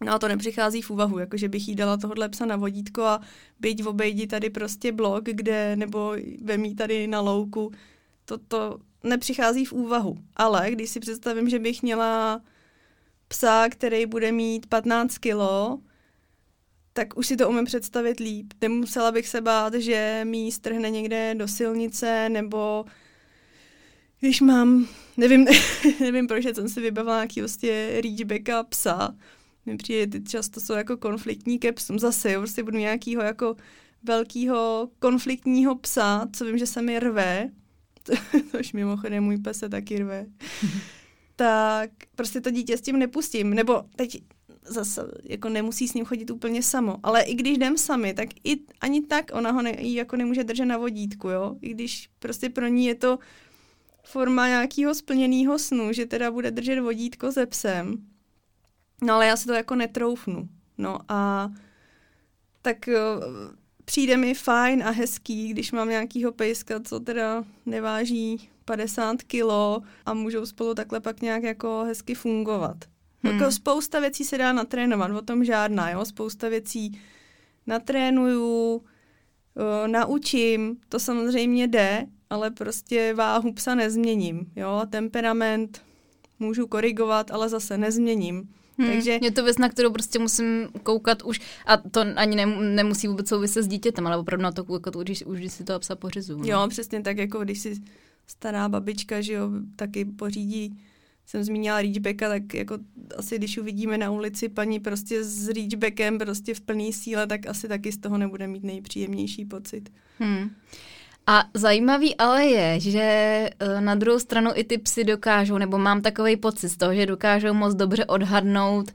No a to nepřichází v úvahu, jakože bych jí dala tohohle psa na vodítko a byť obejdi tady prostě blok, kde, nebo vemí tady na louku, to, to nepřichází v úvahu. Ale když si představím, že bych měla psa, který bude mít 15 kilo, tak už si to umím představit líp. Nemusela bych se bát, že mi strhne někde do silnice, nebo když mám, nevím, nevím proč jsem si vybavila nějaký prostě reachbacka psa, mi přijde, ty často jsou jako konfliktní ke psům. Zase, jo, prostě budu nějakýho jako velkýho konfliktního psa, co vím, že se mi rve, což mimochodem můj pes se taky rve, tak prostě to dítě s tím nepustím. Nebo teď zase jako nemusí s ním chodit úplně samo. Ale i když jdem sami, tak i ani tak ona ho ne, jako nemůže držet na vodítku, jo. I když prostě pro ní je to forma nějakého splněného snu, že teda bude držet vodítko se psem, No ale já si to jako netroufnu. No a tak přijde mi fajn a hezký, když mám nějakýho pejska, co teda neváží 50 kilo a můžou spolu takhle pak nějak jako hezky fungovat. Hmm. Jako spousta věcí se dá natrénovat, o tom žádná, jo. Spousta věcí natrénuju, naučím, to samozřejmě jde, ale prostě váhu psa nezměním, jo. Temperament můžu korigovat, ale zase nezměním. Hmm, Takže je to věc, na kterou prostě musím koukat už, a to ani ne, nemusí vůbec souviset s dítětem, ale opravdu na to koukat už, už když si to psa pořizu. No. Jo, přesně tak, jako když si stará babička, že jo, taky pořídí jsem zmínila reachbacka, tak jako asi když uvidíme na ulici paní prostě s reachbackem prostě v plné síle, tak asi taky z toho nebude mít nejpříjemnější pocit. Hmm. A zajímavý ale je, že eh, na druhou stranu i ty psy dokážou, nebo mám takový pocit z toho, že dokážou moc dobře odhadnout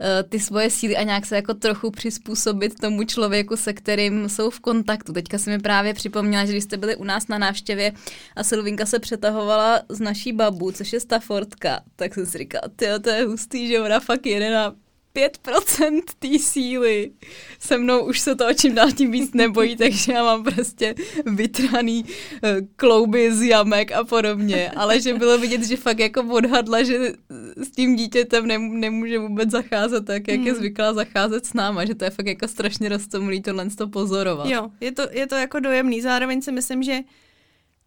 Eh, ty svoje síly a nějak se jako trochu přizpůsobit tomu člověku, se kterým jsou v kontaktu. Teďka si mi právě připomněla, že když jste byli u nás na návštěvě a Silvinka se přetahovala z naší babu, což je Staffordka, tak jsem si říkala, to je hustý, že ona fakt jede na 5% té síly. Se mnou už se to čím dál tím víc nebojí, takže já mám prostě vytraný uh, klouby z jamek a podobně. Ale že bylo vidět, že fakt jako odhadla, že s tím dítětem nemůže vůbec zacházet tak, jak hmm. je zvyklá zacházet s náma, že to je fakt jako strašně roztomilý tohle to pozorovat. Jo, je to, je to jako dojemný. Zároveň si myslím, že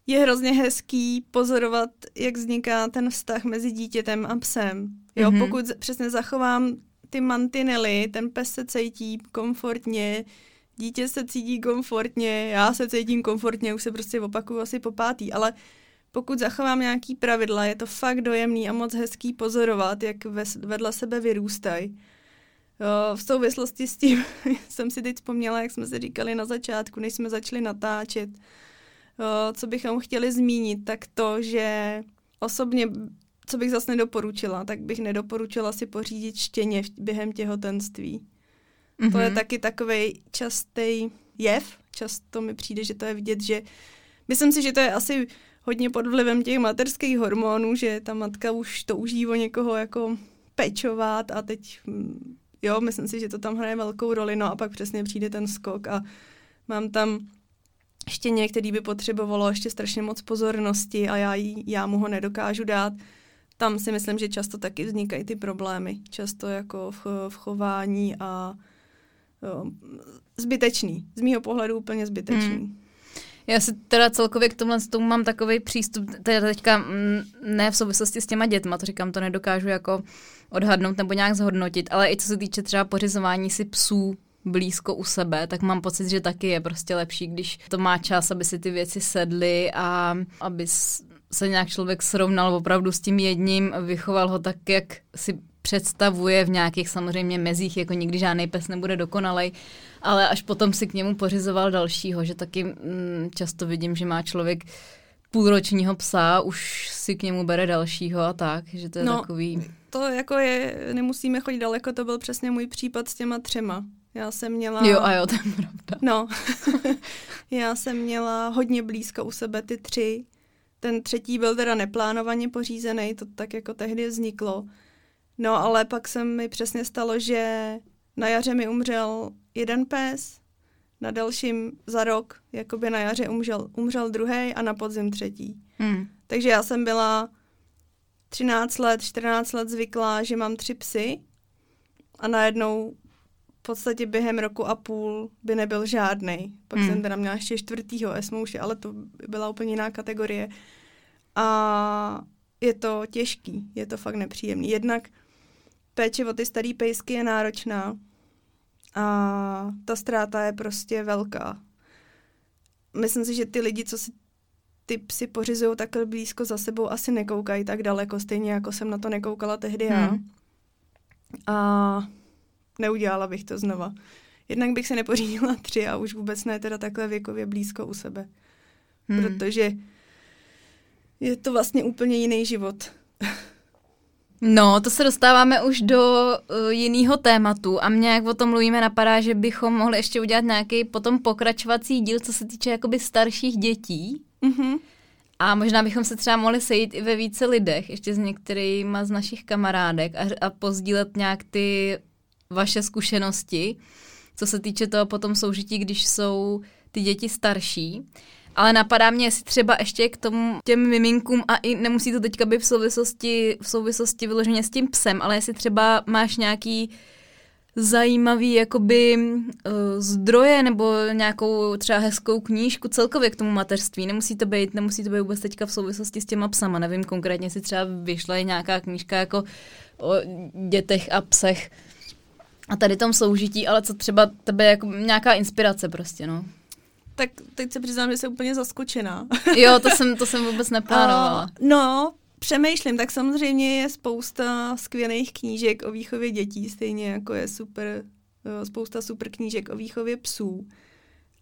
je hrozně hezký pozorovat, jak vzniká ten vztah mezi dítětem a psem. Jo, mm-hmm. pokud přesně zachovám ty mantinely, ten pes se cítí komfortně, dítě se cítí komfortně, já se cítím komfortně, už se prostě opakuju asi po pátý, ale pokud zachovám nějaký pravidla, je to fakt dojemný a moc hezký pozorovat, jak vedle sebe vyrůstají. V souvislosti s tím jsem si teď vzpomněla, jak jsme si říkali na začátku, než jsme začali natáčet, co bychom chtěli zmínit, tak to, že osobně co bych zase nedoporučila, tak bych nedoporučila si pořídit štěně během těhotenství. Mm-hmm. To je mhm. taky takový častý jev. Často mi přijde, že to je vidět, že myslím si, že to je asi hodně pod vlivem těch materských hormonů, že ta matka už to uží o někoho jako pečovat a teď, hm, jo, myslím si, že to tam hraje velkou roli, no a pak přesně přijde ten skok a mám tam štěně, který by potřebovalo ještě strašně moc pozornosti a já, jí, já mu ho nedokážu dát tam si myslím, že často taky vznikají ty problémy. Často jako v, v chování a jo, zbytečný. Z mýho pohledu úplně zbytečný. Hmm. Já si teda celkově k tomhle tomu mám takový přístup, teda teďka mm, ne v souvislosti s těma dětma, to říkám, to nedokážu jako odhadnout nebo nějak zhodnotit, ale i co se týče třeba pořizování si psů blízko u sebe, tak mám pocit, že taky je prostě lepší, když to má čas, aby si ty věci sedly a aby se nějak člověk srovnal opravdu s tím jedním, vychoval ho tak, jak si představuje v nějakých samozřejmě mezích, jako nikdy žádný pes nebude dokonalej, ale až potom si k němu pořizoval dalšího, že taky mm, často vidím, že má člověk půlročního psa, už si k němu bere dalšího a tak, že to je no, takový... To jako je, nemusíme chodit daleko, to byl přesně můj případ s těma třema. Já jsem měla... Jo a jo, to je pravda. No, já jsem měla hodně blízko u sebe ty tři ten třetí byl teda neplánovaně pořízený, to tak jako tehdy vzniklo. No ale pak se mi přesně stalo, že na jaře mi umřel jeden pes, na dalším za rok, jakoby na jaře umřel, umřel druhý a na podzim třetí. Hmm. Takže já jsem byla 13 let, 14 let zvyklá, že mám tři psy a najednou v podstatě během roku a půl by nebyl žádný. Pak hmm. jsem teda měla ještě čtvrtýho esmouše, ale to byla úplně jiná kategorie. A je to těžký, je to fakt nepříjemný. Jednak péče o ty starý pejsky je náročná a ta ztráta je prostě velká. Myslím si, že ty lidi, co si ty psy pořizují takhle blízko za sebou, asi nekoukají tak daleko, stejně jako jsem na to nekoukala tehdy já. Hmm. A neudělala bych to znova. Jednak bych se nepořídila tři a už vůbec ne teda takhle věkově blízko u sebe. Hmm. Protože je to vlastně úplně jiný život. No, to se dostáváme už do uh, jiného tématu a mě, jak o tom mluvíme, napadá, že bychom mohli ještě udělat nějaký potom pokračovací díl, co se týče jakoby starších dětí. Mm-hmm. A možná bychom se třeba mohli sejít i ve více lidech, ještě s některýma z našich kamarádek a, a pozdílet nějak ty vaše zkušenosti, co se týče toho potom soužití, když jsou ty děti starší. Ale napadá mě, jestli třeba ještě k tomu těm miminkům a i nemusí to teďka být v souvislosti, v souvislosti vyloženě s tím psem, ale jestli třeba máš nějaký zajímavý jakoby uh, zdroje nebo nějakou třeba hezkou knížku celkově k tomu mateřství. Nemusí to být, nemusí to být vůbec teďka v souvislosti s těma psama. Nevím konkrétně, si třeba vyšla nějaká knížka jako o dětech a psech a tady tom soužití, ale co třeba tebe jako nějaká inspirace prostě, no tak teď se přiznám, že jsem úplně zaskočená. jo, to jsem, to jsem vůbec neplánovala. Uh, no, přemýšlím, tak samozřejmě je spousta skvělých knížek o výchově dětí, stejně jako je super, eh, spousta super knížek o výchově psů.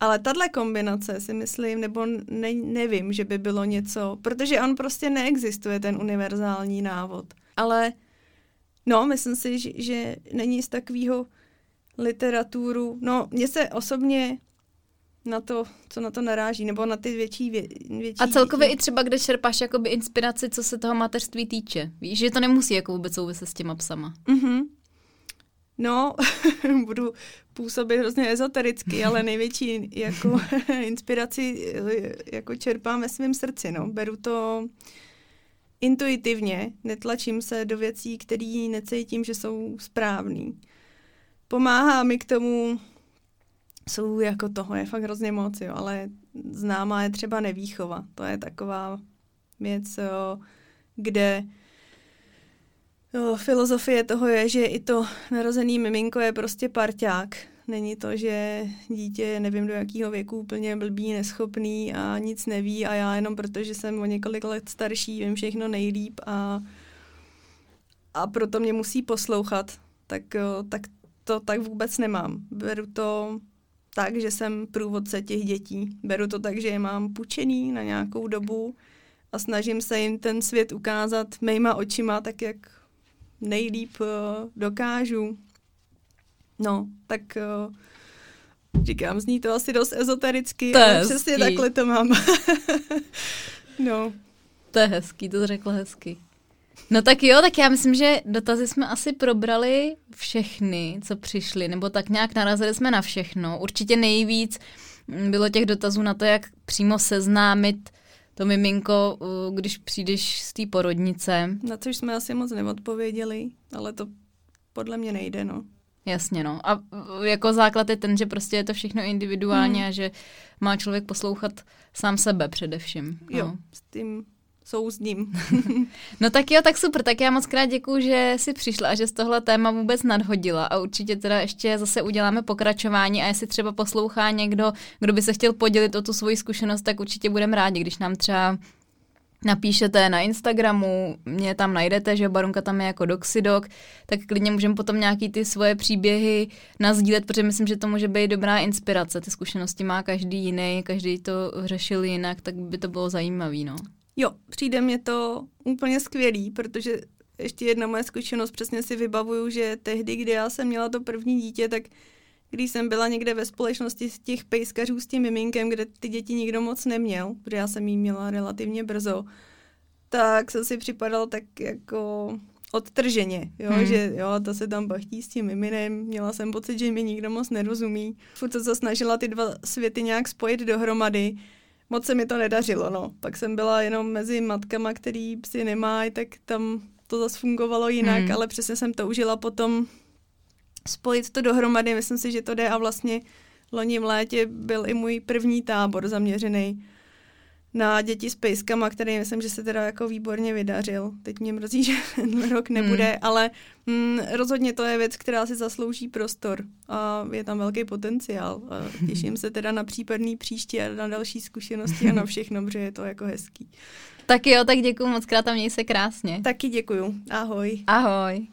Ale tahle kombinace si myslím, nebo ne, nevím, že by bylo něco, protože on prostě neexistuje, ten univerzální návod. Ale no, myslím si, že, že není z takového literaturu. No, mně se osobně na to, co na to naráží, nebo na ty větší, vě, větší... A celkově i třeba, kde čerpáš jakoby inspiraci, co se toho mateřství týče. Víš, že to nemusí jako vůbec souviset s těma psama. Mm-hmm. No, budu působit hrozně ezotericky, ale největší jako inspiraci jako čerpám ve svém srdci, no. Beru to intuitivně, netlačím se do věcí, které necítím, že jsou správný. Pomáhá mi k tomu, jsou jako toho je fakt hrozně moc, jo, ale známá je třeba nevýchova. To je taková věc, jo, kde jo, filozofie toho je, že i to narozený miminko je prostě parťák. Není to, že dítě nevím do jakého věku úplně blbý, neschopný a nic neví a já jenom protože jsem o několik let starší, vím všechno nejlíp a, a proto mě musí poslouchat, tak, jo, tak to tak vůbec nemám. Beru to tak, že jsem průvodce těch dětí. Beru to tak, že je mám půjčený na nějakou dobu a snažím se jim ten svět ukázat mýma očima, tak jak nejlíp uh, dokážu. No, tak uh, říkám, zní to asi dost ezotericky, to ale přesně takhle to mám. no. To je hezký, to řekl hezky. No tak jo, tak já myslím, že dotazy jsme asi probrali všechny, co přišly, nebo tak nějak narazili jsme na všechno. Určitě nejvíc bylo těch dotazů na to, jak přímo seznámit to miminko, když přijdeš z té porodnice. Na což jsme asi moc neodpověděli, ale to podle mě nejde, no. Jasně, no. A jako základ je ten, že prostě je to všechno individuálně hmm. a že má člověk poslouchat sám sebe především. No. Jo, s tím souzním. no tak jo, tak super, tak já moc krát děkuju, že jsi přišla a že z tohle téma vůbec nadhodila a určitě teda ještě zase uděláme pokračování a jestli třeba poslouchá někdo, kdo by se chtěl podělit o tu svoji zkušenost, tak určitě budeme rádi, když nám třeba napíšete na Instagramu, mě tam najdete, že Barunka tam je jako doxidok, tak klidně můžeme potom nějaký ty svoje příběhy nazdílet, protože myslím, že to může být dobrá inspirace. Ty zkušenosti má každý jiný, každý to řešil jinak, tak by to bylo zajímavé, no. Jo, přijde mě to úplně skvělý, protože ještě jedna moje zkušenost, přesně si vybavuju, že tehdy, kdy já jsem měla to první dítě, tak když jsem byla někde ve společnosti s těch pejskařů s tím miminkem, kde ty děti nikdo moc neměl, protože já jsem jí měla relativně brzo, tak jsem si připadal tak jako odtrženě, jo, hmm. že jo, ta se tam bachtí s tím miminem, měla jsem pocit, že mi nikdo moc nerozumí. Furt se snažila ty dva světy nějak spojit dohromady moc se mi to nedařilo, no. Pak jsem byla jenom mezi matkama, který psi nemají, tak tam to zase fungovalo jinak, hmm. ale přesně jsem toužila potom spojit to dohromady. Myslím si, že to jde a vlastně loni v létě byl i můj první tábor zaměřený na děti s pejskama, který myslím, že se teda jako výborně vydařil. Teď mě mrzí, že ten rok nebude, hmm. ale mm, rozhodně to je věc, která si zaslouží prostor a je tam velký potenciál. A těším se teda na případný příští a na další zkušenosti a na všechno, protože je to jako hezký. Tak jo, tak děkuji moc krát a měj se krásně. Taky děkuju. Ahoj. Ahoj.